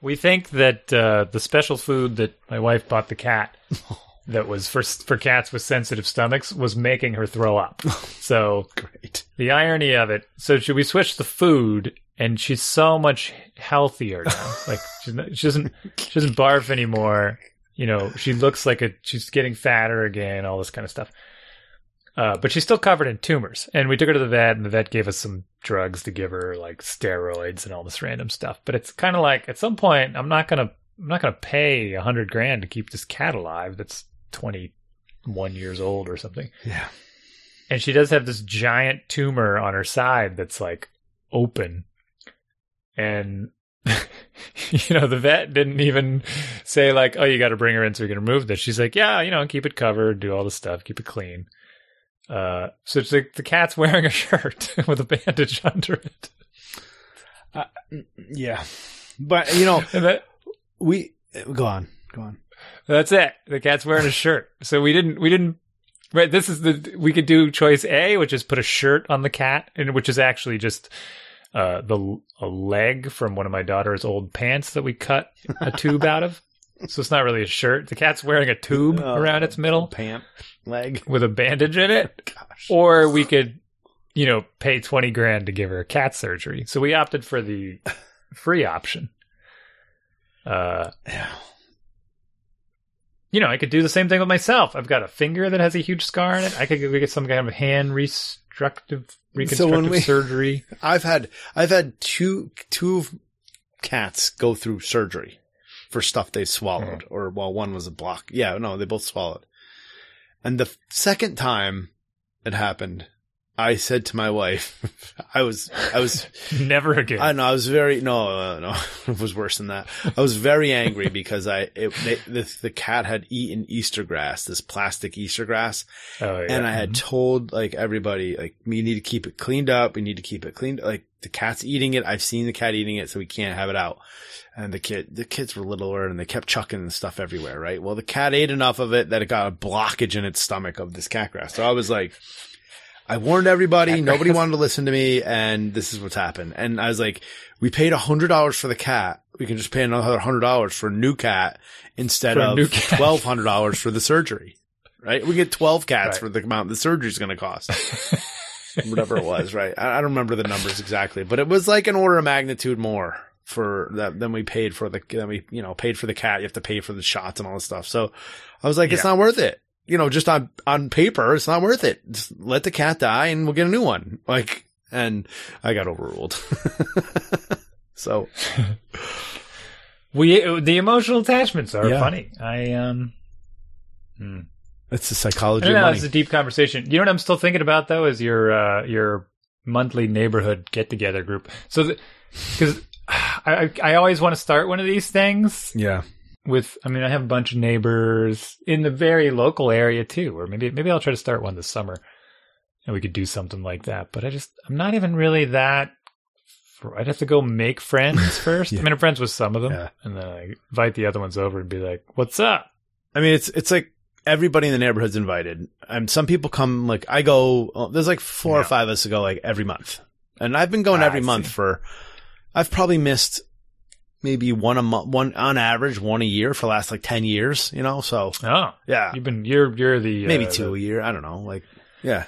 we think that uh, the special food that my wife bought the cat <laughs> that was for for cats with sensitive stomachs was making her throw up. <laughs> So great. the irony of it. So should we switch the food? And she's so much healthier now. <laughs> Like she's not, she doesn't she doesn't barf anymore. You know, she looks like a she's getting fatter again. All this kind of stuff. Uh, but she's still covered in tumors. And we took her to the vet, and the vet gave us some drugs to give her, like steroids and all this random stuff. But it's kind of like at some point, I'm not gonna I'm not gonna pay a hundred grand to keep this cat alive. That's twenty one years old or something. Yeah, and she does have this giant tumor on her side that's like open. And <laughs> you know the vet didn't even say like oh you got to bring her in so we can remove this. She's like yeah you know keep it covered do all the stuff keep it clean. Uh so it's like the cat's <laughs> wearing a shirt <laughs> with a bandage under it. Yeah. But you know, that, we go on, go on. That's it. The cat's wearing a shirt. So we didn't we didn't right this is the we could do choice a which is put a shirt on the cat and which is actually just uh the a leg from one of my daughter's old pants that we cut a tube out of. <laughs> So it's not really a shirt. The cat's wearing a tube Uh, around its middle. pant leg. with a bandage in it. Gosh. or we could you know pay 20 grand to give her cat surgery. So we opted for the <laughs> free option. Uh Yeah. You know, I could do the same thing with myself. I've got a finger that has a huge scar in it. I could go get some kind of hand reconstructive reconstructive we- surgery. <laughs> I've had I've had two two cats go through surgery for stuff they swallowed, mm. or well, one was a block. Yeah, no, they both swallowed. And the second time it happened, I said to my wife, <laughs> I was, I was, <laughs> Never again. I know, I was very, no, uh, no, <laughs> it was worse than that. I was very angry because I, it, they, the, the cat had eaten Easter grass, this plastic Easter grass. oh, yeah. And I had told like everybody, like, we need to keep it cleaned up. We need to keep it cleaned. Like the cat's eating it. I've seen the cat eating it, so we can't have it out. And the kid, the kids were littler and they kept chucking the stuff everywhere, right? Well, the cat ate enough of it that it got a blockage in its stomach of this cat grass. So I was like, I warned everybody. Nobody wanted to listen to me. And this is what's happened. And I was like, we paid a hundred dollars for the cat. We can just pay another hundred dollars for a new cat instead For of twelve hundred dollars for the surgery. Right? We get twelve cats Right. for the amount the surgery's going to cost. <laughs> Whatever it was, right? I, I don't remember the numbers exactly, but it was like an order of magnitude more for that than we paid for the than we you know paid for the cat. You have to pay for the shots and all this stuff. So I was like, it's Yeah. not worth it. You know, just on on paper, it's not worth it. Just let the cat die and we'll get a new one. Like, and I got overruled. <laughs> so <laughs> we the emotional attachments are Yeah. funny. I um. hmm. it's the psychology don't of know. money. It's a deep conversation. You know what I'm still thinking about though is your uh, your monthly neighborhood get together group. So because <sighs> I I always want to start one of these things yeah, with. I mean, I have a bunch of neighbors in the very local area too, or maybe maybe I'll try to start one this summer, and we could do something like that. But I just I'm not even really that. I'd have to go make friends <laughs> first. Yeah. I mean, I'm friends with some of them, Yeah. and then I invite the other ones over and be like, "What's up?" I mean, it's it's like everybody in the neighborhood's invited, and some people come. Like I go, uh, there's like four or five of us to go like every month, and I've been going Ah, every month for. I've probably missed maybe one a month, one on average, one a year for the last like ten years. You know, so Oh, yeah, you've been you're you're the maybe uh, two a year. I don't know, like yeah,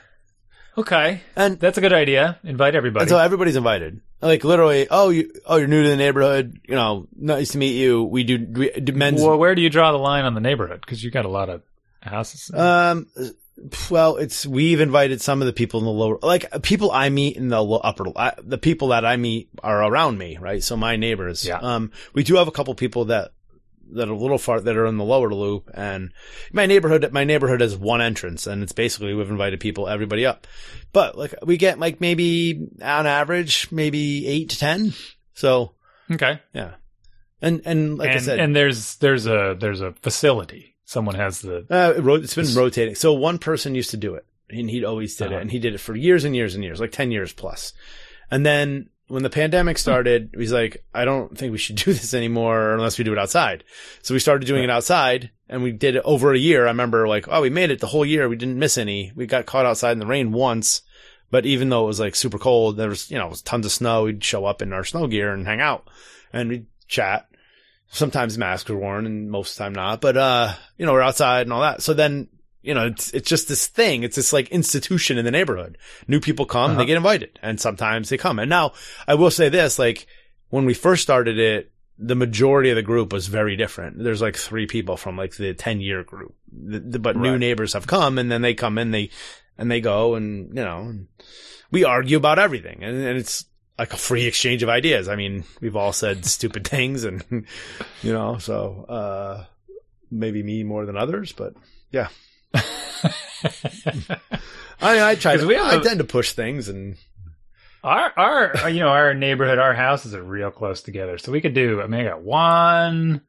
okay, and that's a good idea. Invite everybody. And so everybody's invited. Like literally, oh, you, oh, you're new to the neighborhood. You know, nice to meet you. We do, we do men's. well, where do you draw the line on the neighborhood? Because you got a lot of houses. Um, well, it's we've invited some of the people in the lower, like people I meet in the upper. I, the people that I meet are around me, right? So my neighbors. Yeah. Um, we do have a couple people that that are a little far that are in the lower loop, and my neighborhood. My neighborhood has one entrance, and it's basically we've invited people, everybody up. But like we get like maybe on average maybe eight to ten. So okay, yeah, and and like and, I said, and there's there's a there's a facility. Someone has the Uh, it ro- it's been rotating. So one person used to do it, and he'd always did Uh-huh. it, and he did it for years and years and years, like ten years plus. And then when the pandemic started, he's like, "I don't think we should do this anymore unless we do it outside." So we started doing it outside, and we did it over a year. I remember, like, oh, we made it the whole year. We didn't miss any. We got caught outside in the rain once, but even though it was like super cold, there was you know it was tons of snow. We'd show up in our snow gear and hang out, and we'd chat sometimes masks are worn and most of the time not, but, uh, you know, we're outside and all that. So then, you know, it's, it's just this thing. It's this like institution in the neighborhood. New people come, Uh-huh. they get invited and sometimes they come. And now I will say this, like when we first started it, the majority of the group was very different. There's like three people from like the 10 year group, the, the, but new neighbors have come and then they come in, they, and they go and, you know, and we argue about everything and, and it's, like a free exchange of ideas. I mean, we've all said <laughs> stupid things and, you know, so, uh, maybe me more than others, but yeah. <laughs> I, I try to, we have I a- tend to push things and our our you know our neighborhood our houses are real close together, so we could do. I mean, I got one,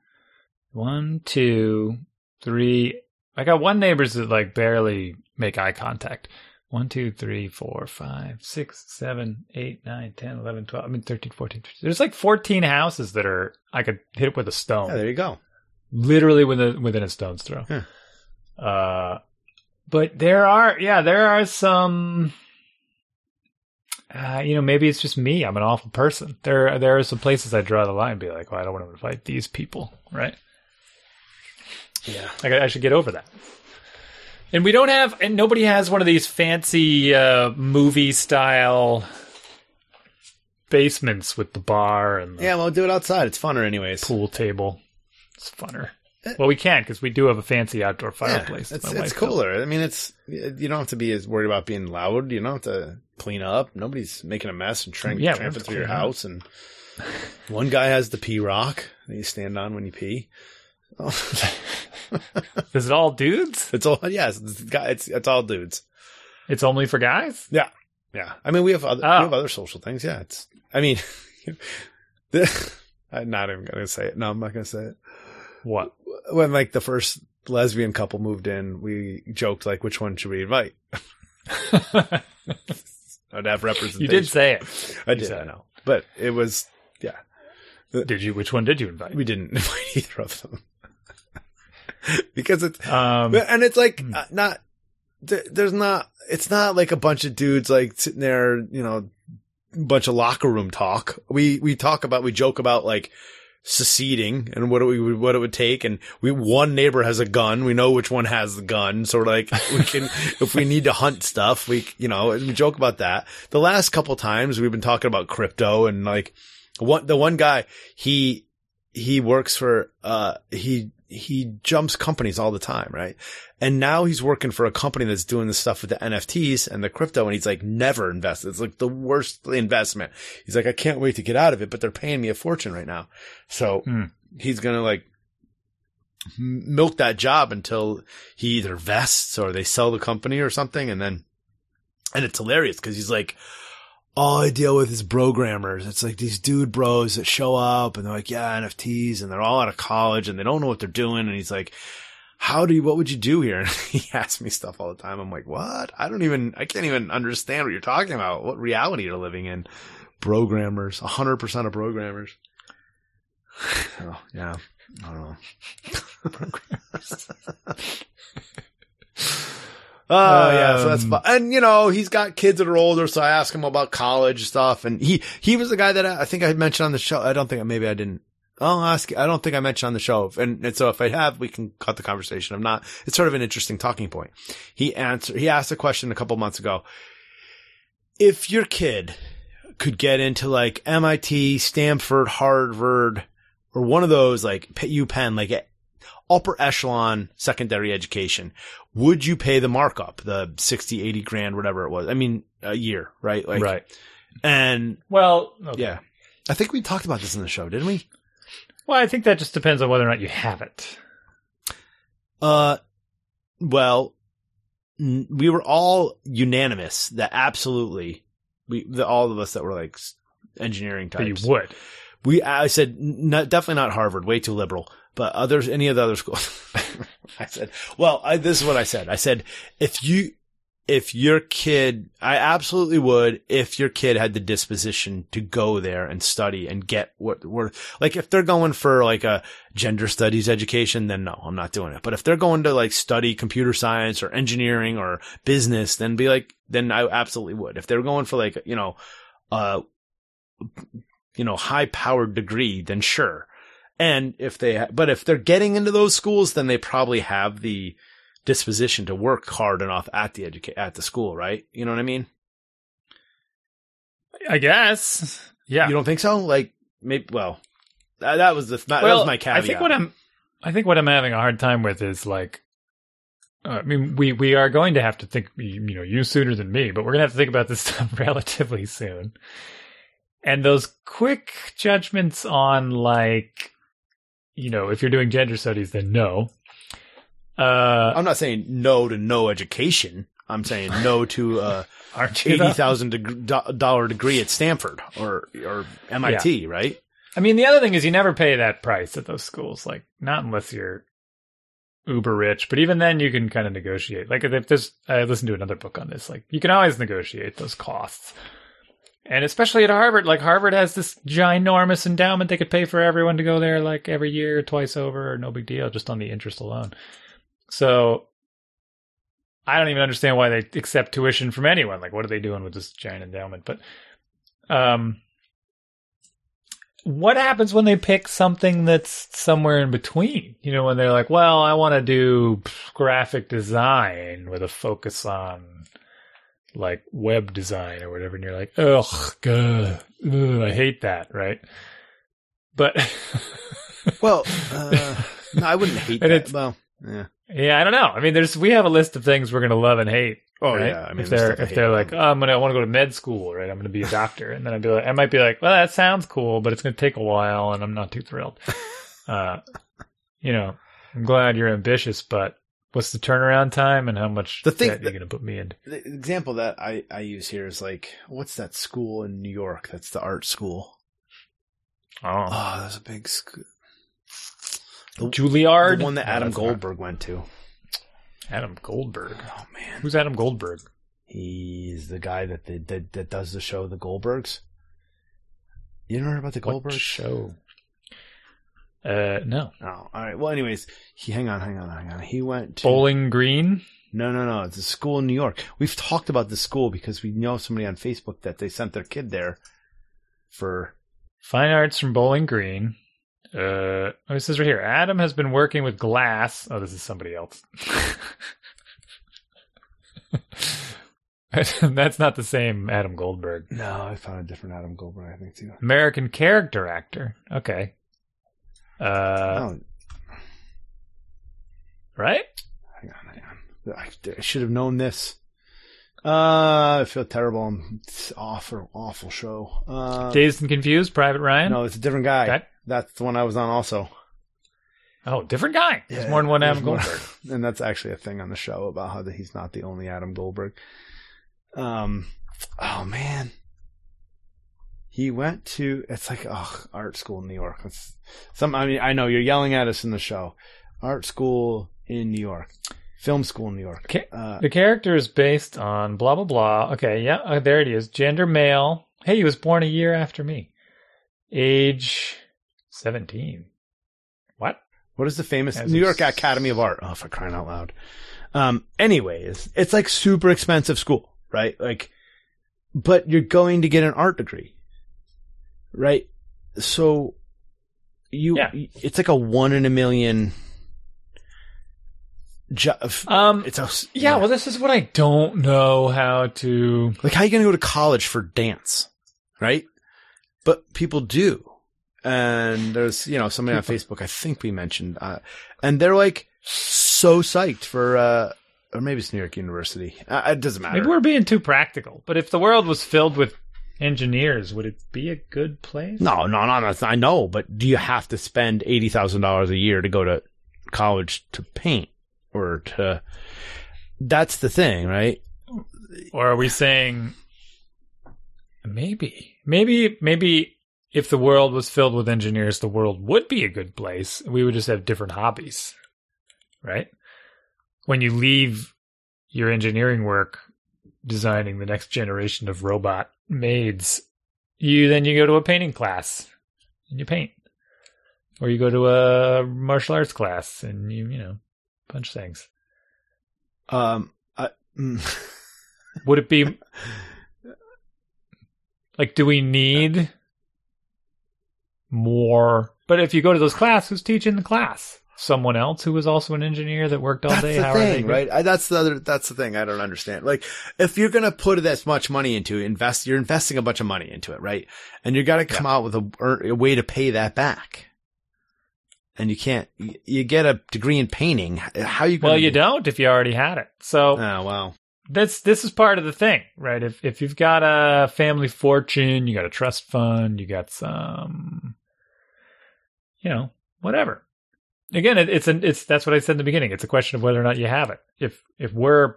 one, two, three. I got one neighbors that like barely make eye contact. One, two, three, four, five, six, seven, eight, nine, ten, eleven, twelve. I mean, 13, 14. 15. There's like 14 houses that are, I could hit it with a stone. yeah, there you go. literally within within a stone's throw. Yeah. Uh, but there are, yeah, there are some. Uh, you know, maybe it's just me. I'm an awful person. There, there are some places I draw the line and be like, well, I don't want to invite these people, right? Yeah. Like, I, I should get over that. And we don't have, and nobody has one of these fancy uh, movie style basements with the bar and the Yeah. Well, do it outside. It's funner anyways. pool table. It's funner. Well, we can't because we do have a fancy outdoor Yeah, fireplace. it's, My it's built. cooler. I mean, it's, you don't have to be as worried about being loud. You don't have to clean up. Nobody's making a mess and tramp, Yeah, we tramping have to through your clean up. house. And one guy has the pee rock that you stand on when you pee. <laughs> Is it all dudes? It's all yes. It's, it's it's all dudes. It's only for guys? Yeah. Yeah, I mean we have other Oh. we have oh. other social things. Yeah, it's. I mean, <laughs> I'm not even gonna say it. No, I'm not gonna say it. What? When like the first lesbian couple moved in, we joked like, which one should we invite? <laughs> I'd have representation. you did say it. I did. I know, but it was. Yeah. Did you? Which one did you invite? We didn't invite either of them <laughs> because it's Um, and it's like Hmm. uh, not there's not it's not like a bunch of dudes like sitting there you know bunch of locker room talk. We we talk about we joke about like seceding and what it would what it would take. And we one neighbor has a gun. We know which one has the gun. So we're like we can <laughs> if we need to hunt stuff we you know we joke about that. The last couple times we've been talking about crypto and like one the one guy he he works for uh he he jumps companies all the time, right? And now he's working for a company that's doing the stuff with the NFTs and the crypto and he's like never invested. It's like the worst investment. He's like, I can't wait to get out of it, but they're paying me a fortune right now. So Hmm. he's going to like milk that job until he either vests or they sell the company or something. And then, and it's hilarious because he's like, all I deal with is programmers. It's like these dude bros that show up and they're like, yeah, NFTs and they're all out of college and they don't know what they're doing. And he's like, how do you, what would you do here? <laughs> And he asks me stuff all the time. I'm like, what? I don't even, I can't even understand what you're talking about. What reality you're living in. Programmers, a hundred percent of programmers. Oh, yeah. I don't know. <laughs> <laughs> Oh yeah, so that's Um, fun. And you know, he's got kids that are older, so I ask him about college stuff. And he he was the guy that I, I think I mentioned on the show. I don't think maybe I didn't. I'll ask. I don't think I mentioned on the show. And, and so if I have, we can cut the conversation. I'm not, it's sort of an interesting talking point. He answered. He asked a question a couple months ago. If your kid could get into like MIT, Stanford, Harvard, or one of those like UPenn, like upper echelon secondary education, would you pay the markup, the 60, 80 grand, whatever it was? I mean, a year, right? Like, right. And Well, okay. yeah, I think we talked about this in the show, didn't we? Well, I think that just depends on whether or not you have it. Uh, well, n- we were all unanimous that absolutely we, the, all of us that were like s- engineering But you would. We, I said, n- definitely not Harvard, way too liberal, but others, any of the other schools. <laughs> I said, well, I, this is what I said. I said, if you, if your kid, I absolutely would if your kid had the disposition to go there and study and get what, what, like if they're going for like a gender studies education, then no, I'm not doing it. But if they're going to like study computer science or engineering or business, then be like, then I absolutely would. If they're going for like, you know, uh, you know, high powered degree, then sure. And if they, ha- but if they're getting into those schools, then they probably have the disposition to work hard enough at the educa- at the school, right? You know what I mean? I guess. Yeah. You don't think so? Like, maybe, well, that, that was the, that, well, was my caveat. I think what I'm, I think what I'm having a hard time with is like, uh, I mean, we we are going to have to think, you know, you sooner than me, but we're gonna have to think about this <laughs> stuff relatively soon. And those quick judgments on like, you know, if you're doing gender studies, then no. Uh, I'm not saying no to no education. I'm saying no to a <laughs> aren't you? eighty thousand dollar degree at Stanford or or MIT, right? I mean, the other thing is you never pay that price at those schools. Like, not unless you're uber rich. But even then, you can kind of negotiate. Like, if there's, I listened to another book on this. Like, you can always negotiate those costs. And especially at Harvard, like Harvard has this ginormous endowment they could pay for everyone to go there, like every year, twice over, no big deal, just on the interest alone. So, I don't even understand why they accept tuition from anyone. Like, what are they doing with this giant endowment? But, um, what happens when they pick something that's somewhere in between? You know, when they're like, well, I want to do graphic design with a focus on like web design or whatever. And you're like, ugh, God, ugh, I hate that. Right. But <laughs> Well, uh, no, I wouldn't hate And that. it's- Well, yeah. yeah, I don't know. I mean, there's, we have a list of things we're going to love and hate. Oh right? yeah. I mean, if they're if they're like, oh, I'm gonna I want to go to med school, right? I'm gonna be a doctor, and then I'd be like, I might be like, well, that sounds cool, but it's gonna take a while, and I'm not too thrilled. <laughs> uh, you know, I'm glad you're ambitious, but What's the turnaround time and how much The thing debt are you that- going to put me in? The example that I, I use here is like, what's that school in New York? That's the art school. Oh, Oh, there's a big school. The, Juilliard, the one that No, Adam not- Goldberg went to. Adam Goldberg. Oh man, Who's Adam Goldberg? he's the guy that that, that, that does the show, The Goldbergs. You never heard about the What Goldbergs? show? Uh, no. Oh, all right. Well, anyways, he hang on, hang on, hang on. He went to Bowling Green. No, no, no. It's a school in New York. We've talked about the school because we know somebody on Facebook that they sent their kid there for. Fine Arts from Bowling Green. Uh, oh, it says right here, Adam has been working with glass. Oh, this is somebody else. <laughs> That's not the same Adam Goldberg. No, I found a different Adam Goldberg. I think too. American character actor. Okay. Uh, oh, right? hang on, hang on. I, I should have known this. Uh, I feel terrible. It's awful, awful show. Uh, Dazed and Confused, Private Ryan. no, it's a different guy. Okay. That's the one I was on also. Oh, different guy. There's Yeah, more than one Adam. Goldberg. and that's actually a thing on the show about how that he's not the only Adam Goldberg. Um, oh man, he went to it's like oh art school in New York. It's some. I mean, I know you're yelling at us in the show. Art school in New York, film school in New York. Okay. Uh, The character is based on blah blah blah. Okay, yeah, uh, there it is. Gender male. Hey, he was born a year after me. Age seventeen. What? what is the famous As New York Academy of Art? Oh, for crying out loud. Um. Anyways, it's like super expensive school, right? Like, but you're going to get an art degree, right? So you, Yeah. it's like a one in a million. Jo- Um. it's a Yeah. Well, this is what I don't know how to. like how you going to go to college for dance, right? But people do, and there's you know somebody on Facebook I think we mentioned, uh, and they're like so psyched for, uh, or maybe it's New York University. Uh, it doesn't matter. Maybe we're being too practical. But if the world was filled with engineers, would it be a good place? No, no, no, that's I know, but do you have to spend eighty thousand dollars a year to go to college to paint or to? That's the thing, right? Or are we saying maybe, maybe, maybe if the world was filled with engineers, the world would be a good place. We would just have different hobbies, right? When you leave your engineering work designing the next generation of robot maids, you then you go to a painting class and you paint. Or you go to a martial arts class and you, you know, punch things. Um, I, mm, <laughs> Would it be like do we need more but if you go to those classes who's teaching the class someone else who was also an engineer that worked all that's day the how are they right? I, that's the other. That's the thing I don't understand. Like, if you're gonna put this much money into it, invest, you're investing a bunch of money into it, right? And you got to come out with a, a way to pay that back. And you can't. You, get a degree in painting. How you? Well you don't if you already had it so Oh wow. that's this is part of the thing right if if you've got a family fortune you got a trust fund you got some you know whatever again it, it's an it's that's what i said in the beginning. It's a question of whether or not you have it. If if we're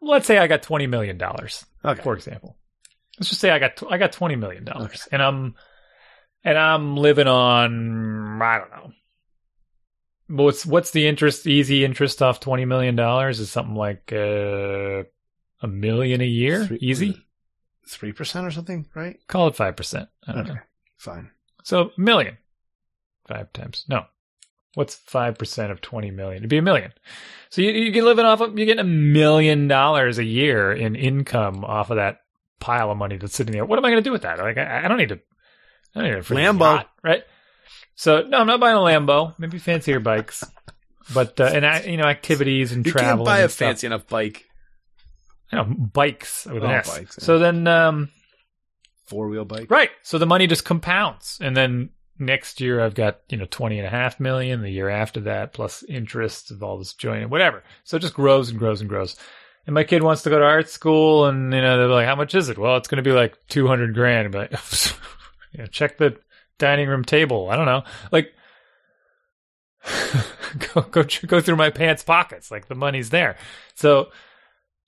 let's say i got 20 million dollars Okay. for example. Let's just say i got i got 20 million dollars and i'm and i'm living on i don't know. What's what's the interest easy interest off 20 million dollars is something like uh, a million a year? Three- easy? Three percent or something, right? call it 5% i don't Okay. know. Fine. so a million. Five times. No what's 5% of 20 million it'd be a million so you, you get living off of you're getting a million dollars a year in income off of that pile of money that's sitting there what am i going to do with that like i, I don't need to i don't need a Lambo. yacht, right so no i'm not buying a lambo maybe fancier bikes but uh, and I, you know activities and You travel can't buy a stuff. fancy enough bike, you know, bikes with an Oh, S. bikes, yeah. So then, um, four wheel bike. right. So the money just compounds. And then next year I've got, you know, 20 and a half million. The year after that, plus interest of all this joining, whatever. So it just grows and grows and grows. And my kid wants to go to art school and, you know, they're like, how much is it? Well, it's going to be like 200 grand. But <laughs> you know, check the dining room table. I don't know. Like, <laughs> go go go through my pants pockets. Like the money's there, so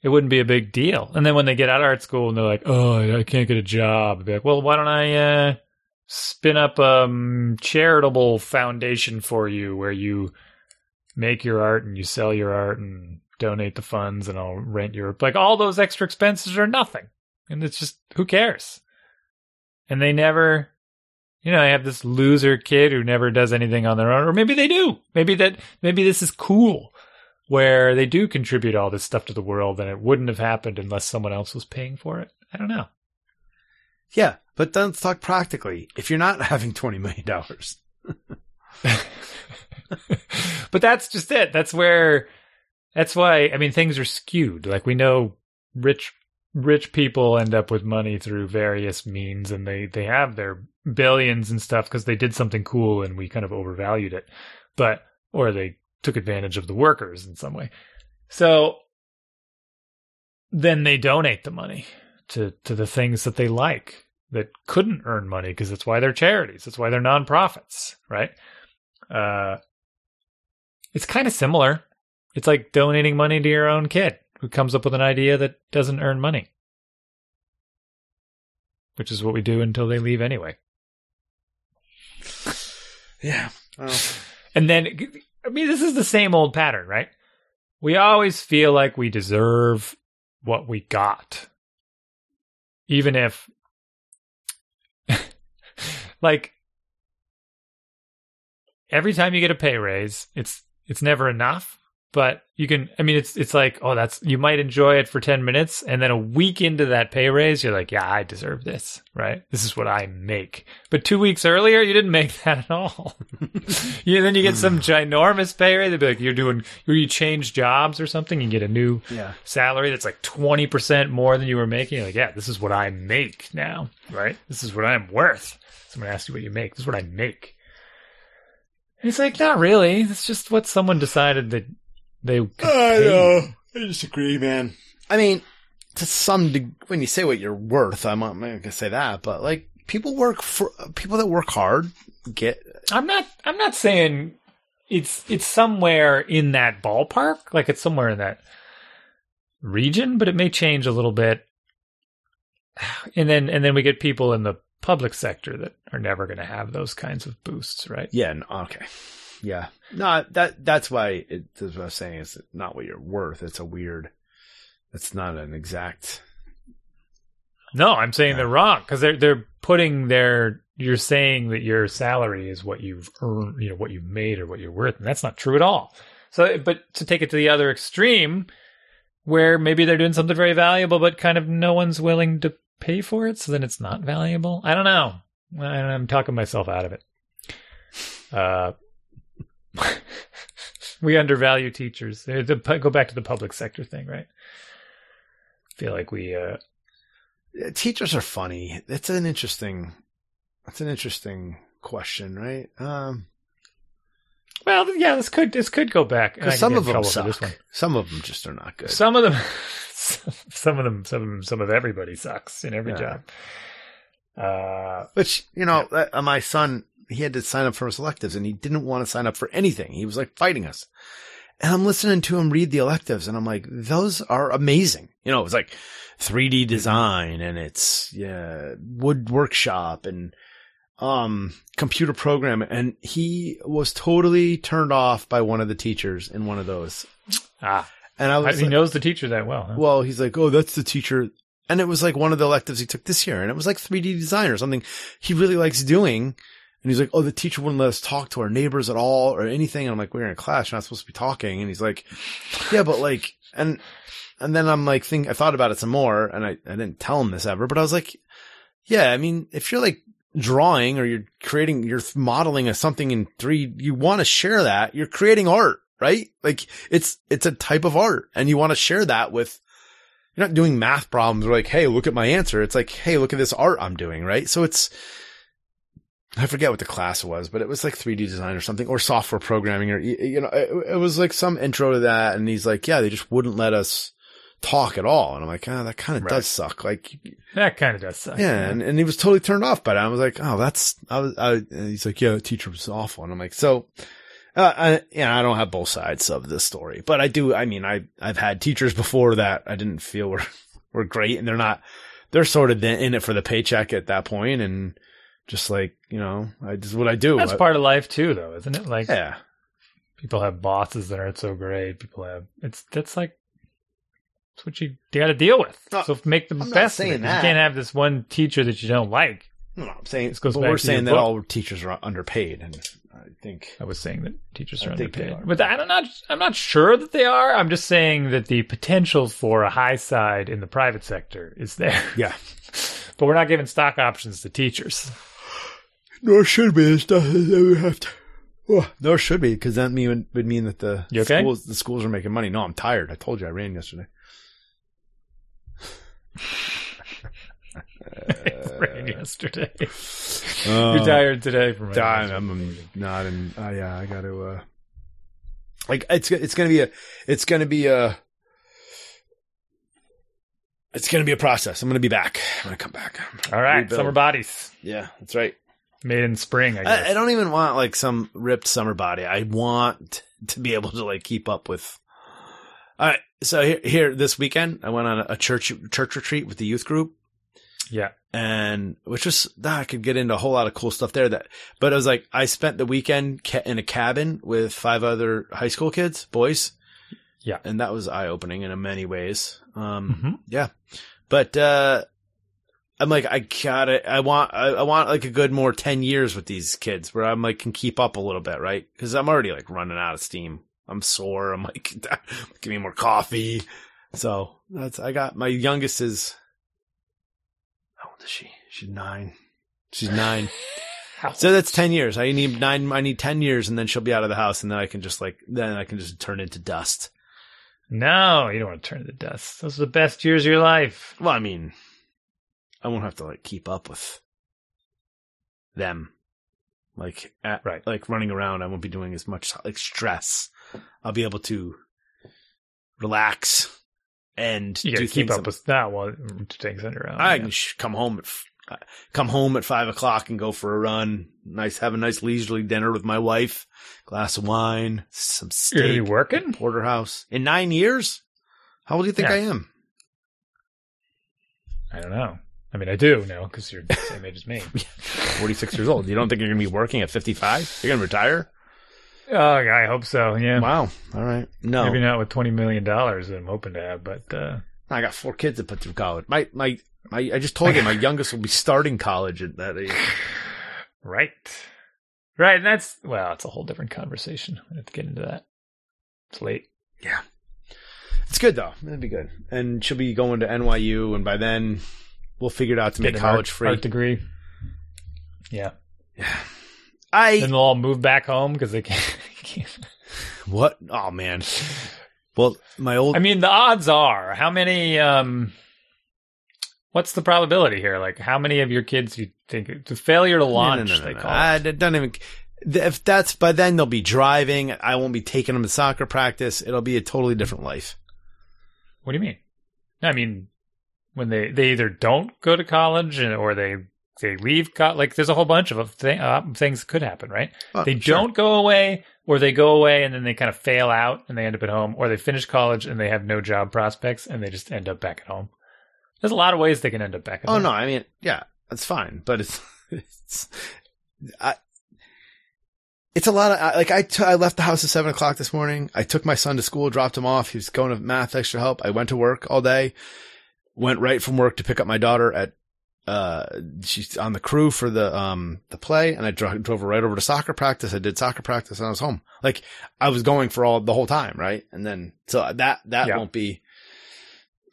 it wouldn't be a big deal. And then when they get out of art school and they're like, "Oh, I can't get a job," I'd be like, "Well, why don't I uh, spin up a um, charitable foundation for you where you make your art and you sell your art and donate the funds and I'll rent your like all those extra expenses are nothing. And it's just who cares? And they never you know, I have this loser kid who never does anything on their own or maybe they do. Maybe that maybe this is cool where they do contribute all this stuff to the world and it wouldn't have happened unless someone else was paying for it. I don't know. Yeah, but then talk practically. If you're not <laughs> having twenty million dollars, <laughs> but that's just it. That's where that's why I mean things are skewed. Like we know rich rich people end up with money through various means and they they have their billions and stuff because they did something cool and we kind of overvalued it. But or they took advantage of the workers in some way. So then they donate the money to to the things that they like that couldn't earn money because that's why they're charities. That's why they're nonprofits, right? Uh, it's kind of similar. It's like donating money to your own kid who comes up with an idea that doesn't earn money, which is what we do until they leave anyway. yeah. And then, I mean, this is the same old pattern, right? We always feel like we deserve what we got, even if, <laughs> like, every time you get a pay raise, it's it's never enough. But you can, I mean, it's it's like, oh, that's you might enjoy it for ten minutes, and then a week into that pay raise, you're like, yeah, I deserve this, right? This is what I make. But two weeks earlier, you didn't make <laughs> that at all. <laughs> you, then you get some hmm. ginormous pay raise. They'd be like, you're doing, you change jobs or something, you get a new Yeah. salary that's like twenty percent more than you were making. You're like, yeah, this is what I make now, right? This is what I'm worth. Someone asks you what you make. This is what I make. And it's like, not really. It's just what someone decided that they could pay. I disagree, man. I mean, to some degree, when you say what you're worth, I'm not, I'm not gonna say that, but like people work for people that work hard get. I'm not. I'm not saying it's it's somewhere in that ballpark. Like it's somewhere in that region, but it may change a little bit. And then and then we get people in the public sector that are never going to have those kinds of boosts, right? Yeah. No, okay. Yeah. No, that that's why it, that's what I was saying. It's not what you're worth. It's a weird. It's not an exact. No, I'm saying Yeah. they're wrong because they're they're putting their. You're saying that your salary is what you've earned, you know, what you've made or what you're worth, and that's not true at all. So, but to take it to the other extreme, where maybe they're doing something very valuable, but kind of no one's willing to pay for it, so then it's not valuable. I don't know. I- I'm talking myself out of it. Uh, <laughs> we undervalue teachers. The- Go back to the public sector thing, right? feel like we uh, Teachers are funny. It's an interesting. That's an interesting question, right? Um, Well, yeah, this could this could go back. because some of them trouble this one. suck. Some of them just are not good. Some of them, <laughs> some of them, some of them, some of everybody sucks in every Yeah. job. Uh, Which you know, that- uh, my son he had to sign up for his electives, and he didn't want to sign up for anything. He was like fighting us, and I'm listening to him read the electives, and I'm like, those are amazing. You know, it was like 3D design, and it's yeah, wood workshop, and um, computer program. and he was totally turned off by one of the teachers in one of those, ah, and I was he like, knows the teacher that well. Huh? well, he's like, oh, that's the teacher. And it was like one of the electives he took this year. And it was like 3D design or something he really likes doing. And he's like, oh, the teacher wouldn't let us talk to our neighbors at all or anything. And I'm like, we're in a class. You're not supposed to be talking. And he's like, yeah, but like, and, and then I'm like, think, I thought about it some more and I, I didn't tell him this ever, but I was like, yeah, I mean, if you're like drawing or you're creating, you're modeling a something in three, you want to share that. You're creating art, right? Like it's, it's a type of art and you want to share that with, you're not doing math problems where like, hey, look at my answer. It's like, hey, look at this art I'm doing, right? So it's, I forget what the class was, but it was like 3D design or something or software programming or, you know, it, it was like some intro to that. And he's like, yeah, they just wouldn't let us talk at all. And I'm like, ah, that kind of Right. does suck. Like, that kind of does suck. yeah. And, and he was totally turned off by it. I was like, oh, that's, I was, I, he's like, yeah, the teacher was awful. And I'm like, so, Uh, I, yeah, I don't have both sides of this story, but I do. I mean, I I've had teachers before that I didn't feel were <laughs> were great, and they're not. They're sort of in it for the paycheck at that point, and just like you know, I just what I do. That's I- part of life too, though, isn't it? Like yeah, people have bosses that aren't so great. People have it's that's like it's what you, you got to deal with. No, so make the I'm best of it. that. You can't have this one teacher that you don't like. no, no, I'm saying This goes but back we're to saying that book. all teachers are underpaid, and I think I was saying that teachers are I underpaid, are. but I'm not. I'm not sure that they are. I'm just saying that the potential for a high side in the private sector is there. yeah, <laughs> but we're not giving stock options to teachers. Nor should be. It's not that we have to. Oh, nor should be because that mean would mean that the You okay? schools the schools are making money. No, I'm tired. I told you I ran yesterday. <laughs> <laughs> Rain yesterday. Uh, You're tired today from I'm, I'm not in. Uh, yeah, I got to. uh Like it's it's gonna be a it's gonna be a it's gonna be a process. I'm gonna be back. I'm gonna come back. All right, Rebuild. summer bodies Yeah, that's right. Made in spring. I guess. I, I don't even want like some ripped summer body. I want to be able to like keep up with. All right, so here, here this weekend, I went on a church church retreat with the youth group, yeah, and which was ah, I could get into a whole lot of cool stuff there. That, but it was like I spent the weekend ca- in a cabin with five other high school kids, boys. Yeah. and that was eye opening in many ways. Um, hmm yeah, but uh, I'm like, I gotta, I want, I, I want like a good more ten years with these kids where I'm like can keep up a little bit, right? Because I'm already like running out of steam. I'm sore. I'm like, <laughs> give me more coffee. So that's I got my youngest is how old is she? She's nine. She's nine. <laughs> So that's ten years. I need nine. I need ten years, and then she'll be out of the house, and then I can just like then I can just turn into dust. No, you don't want to turn into dust. Those are the best years of your life. Well, I mean, I won't have to like keep up with them, like at, Right. like running around. I won't be doing as much like stress. I'll be able to relax and You do keep up with that while things under out. I yeah. can sh- come home at f- uh, come home at five o'clock and go for a run. Nice, have a nice leisurely dinner with my wife, glass of wine, some You're gonna working. porterhouse. In nine years, how old do you think Yeah. I am? I don't know. I mean, I do know because you're the same age as me. <laughs> Forty six years old. You don't think you're gonna be working at fifty five? You're gonna retire? Oh, I hope so. Yeah, Wow. All right. No, maybe not with twenty million dollars that I'm hoping to have, but uh, I got four kids to put through college. My my. my I just told you my <laughs> youngest will be starting college at that age. right, right. And that's well, it's a whole different conversation. I have to get into that. It's late. Yeah. It's good though. It'd be good. And she'll be going to NYU, and by then we'll figure it out to make Get an college art, free. art degree. Yeah, Yeah. <sighs> I then they'll all move back home because they can't. <laughs> can't. what? Oh man. Well, my old I mean, the odds are how many? um What's the probability here? Like, how many of your kids you think the failure to No, no, launch? no, no, they no. call I it. don't even. If that's by then they'll be driving. I won't be taking them to soccer practice. It'll be a totally different life. What do you mean? I mean, when they they either don't go to college and, or they they leave co- like there's a whole bunch of th- uh, things could happen, right? Oh, they sure. don't go away or they go away and then they kind of fail out and they end up at home or they finish college and they have no job prospects and they just end up back at home. There's a lot of ways they can end up back at home. Oh home. no, I mean, yeah, that's fine, but it's <laughs> it's I, it's a lot of I- like I t- I left the house at seven o'clock this morning. I took my son to school, dropped him off. He was going to math extra help. I went to work all day. Went right from work to pick up my daughter at uh she's on the crew for the um the play, and I dro- drove her right over to soccer practice. I did soccer practice, and I was home. Like I was going for all the whole time, right? And then so that that Yeah. won't be.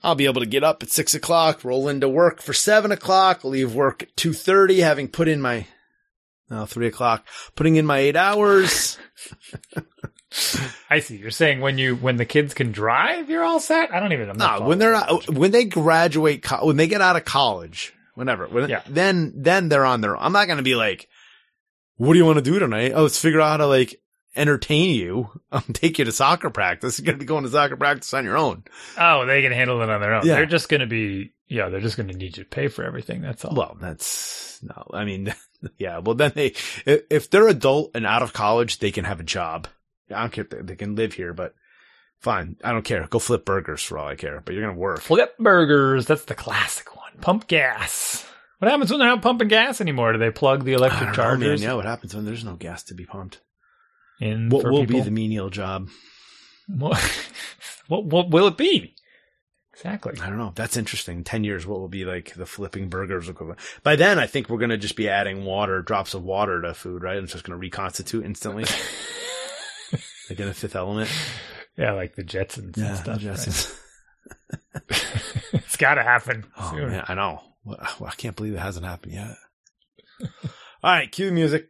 I'll be able to get up at six o'clock, roll into work for seven o'clock, leave work at two thirty, having put in my no three o'clock, putting in my eight hours. <laughs> I see. You're saying when you when the kids can drive, you're all set. I don't even. I'm No, when they're not, when they graduate, when they get out of college, whenever, when, Yeah. then then they're on their. own. I'm not going to be like, what do you want to do tonight? Oh, let's figure out how to like entertain you. I'll <laughs> um, take you to soccer practice. You're going to be going to soccer practice on your own. Oh, they can handle it on their own. Yeah. They're just going to be, yeah, they're just going to need you to pay for everything. That's all. Well, that's no. I mean, <laughs> yeah. Well, then they, if they're adult and out of college, they can have a job. I don't care they, can live here, but fine. I don't care. Go flip burgers for all I care, but you're going to work. Flip burgers. That's the classic one. Pump gas. What happens when they're not pumping gas anymore? Do they plug the electric don't know, man. chargers Yeah, what happens when there's no gas to be pumped? In What will be the menial job? what, <laughs> what, what will it be? Exactly. I don't know. That's interesting. Ten years, what will be like the flipping burgers equivalent? By then, I think we're going to just be adding water, drops of water to food, right? And it's just going to reconstitute instantly, <laughs> like in a Fifth Element. Yeah, like the Jetsons and stuff. the right? Jetsons. <laughs> it's got to happen. Oh soon. man, I know. Well, I can't believe it hasn't happened yet. All right, cue the music.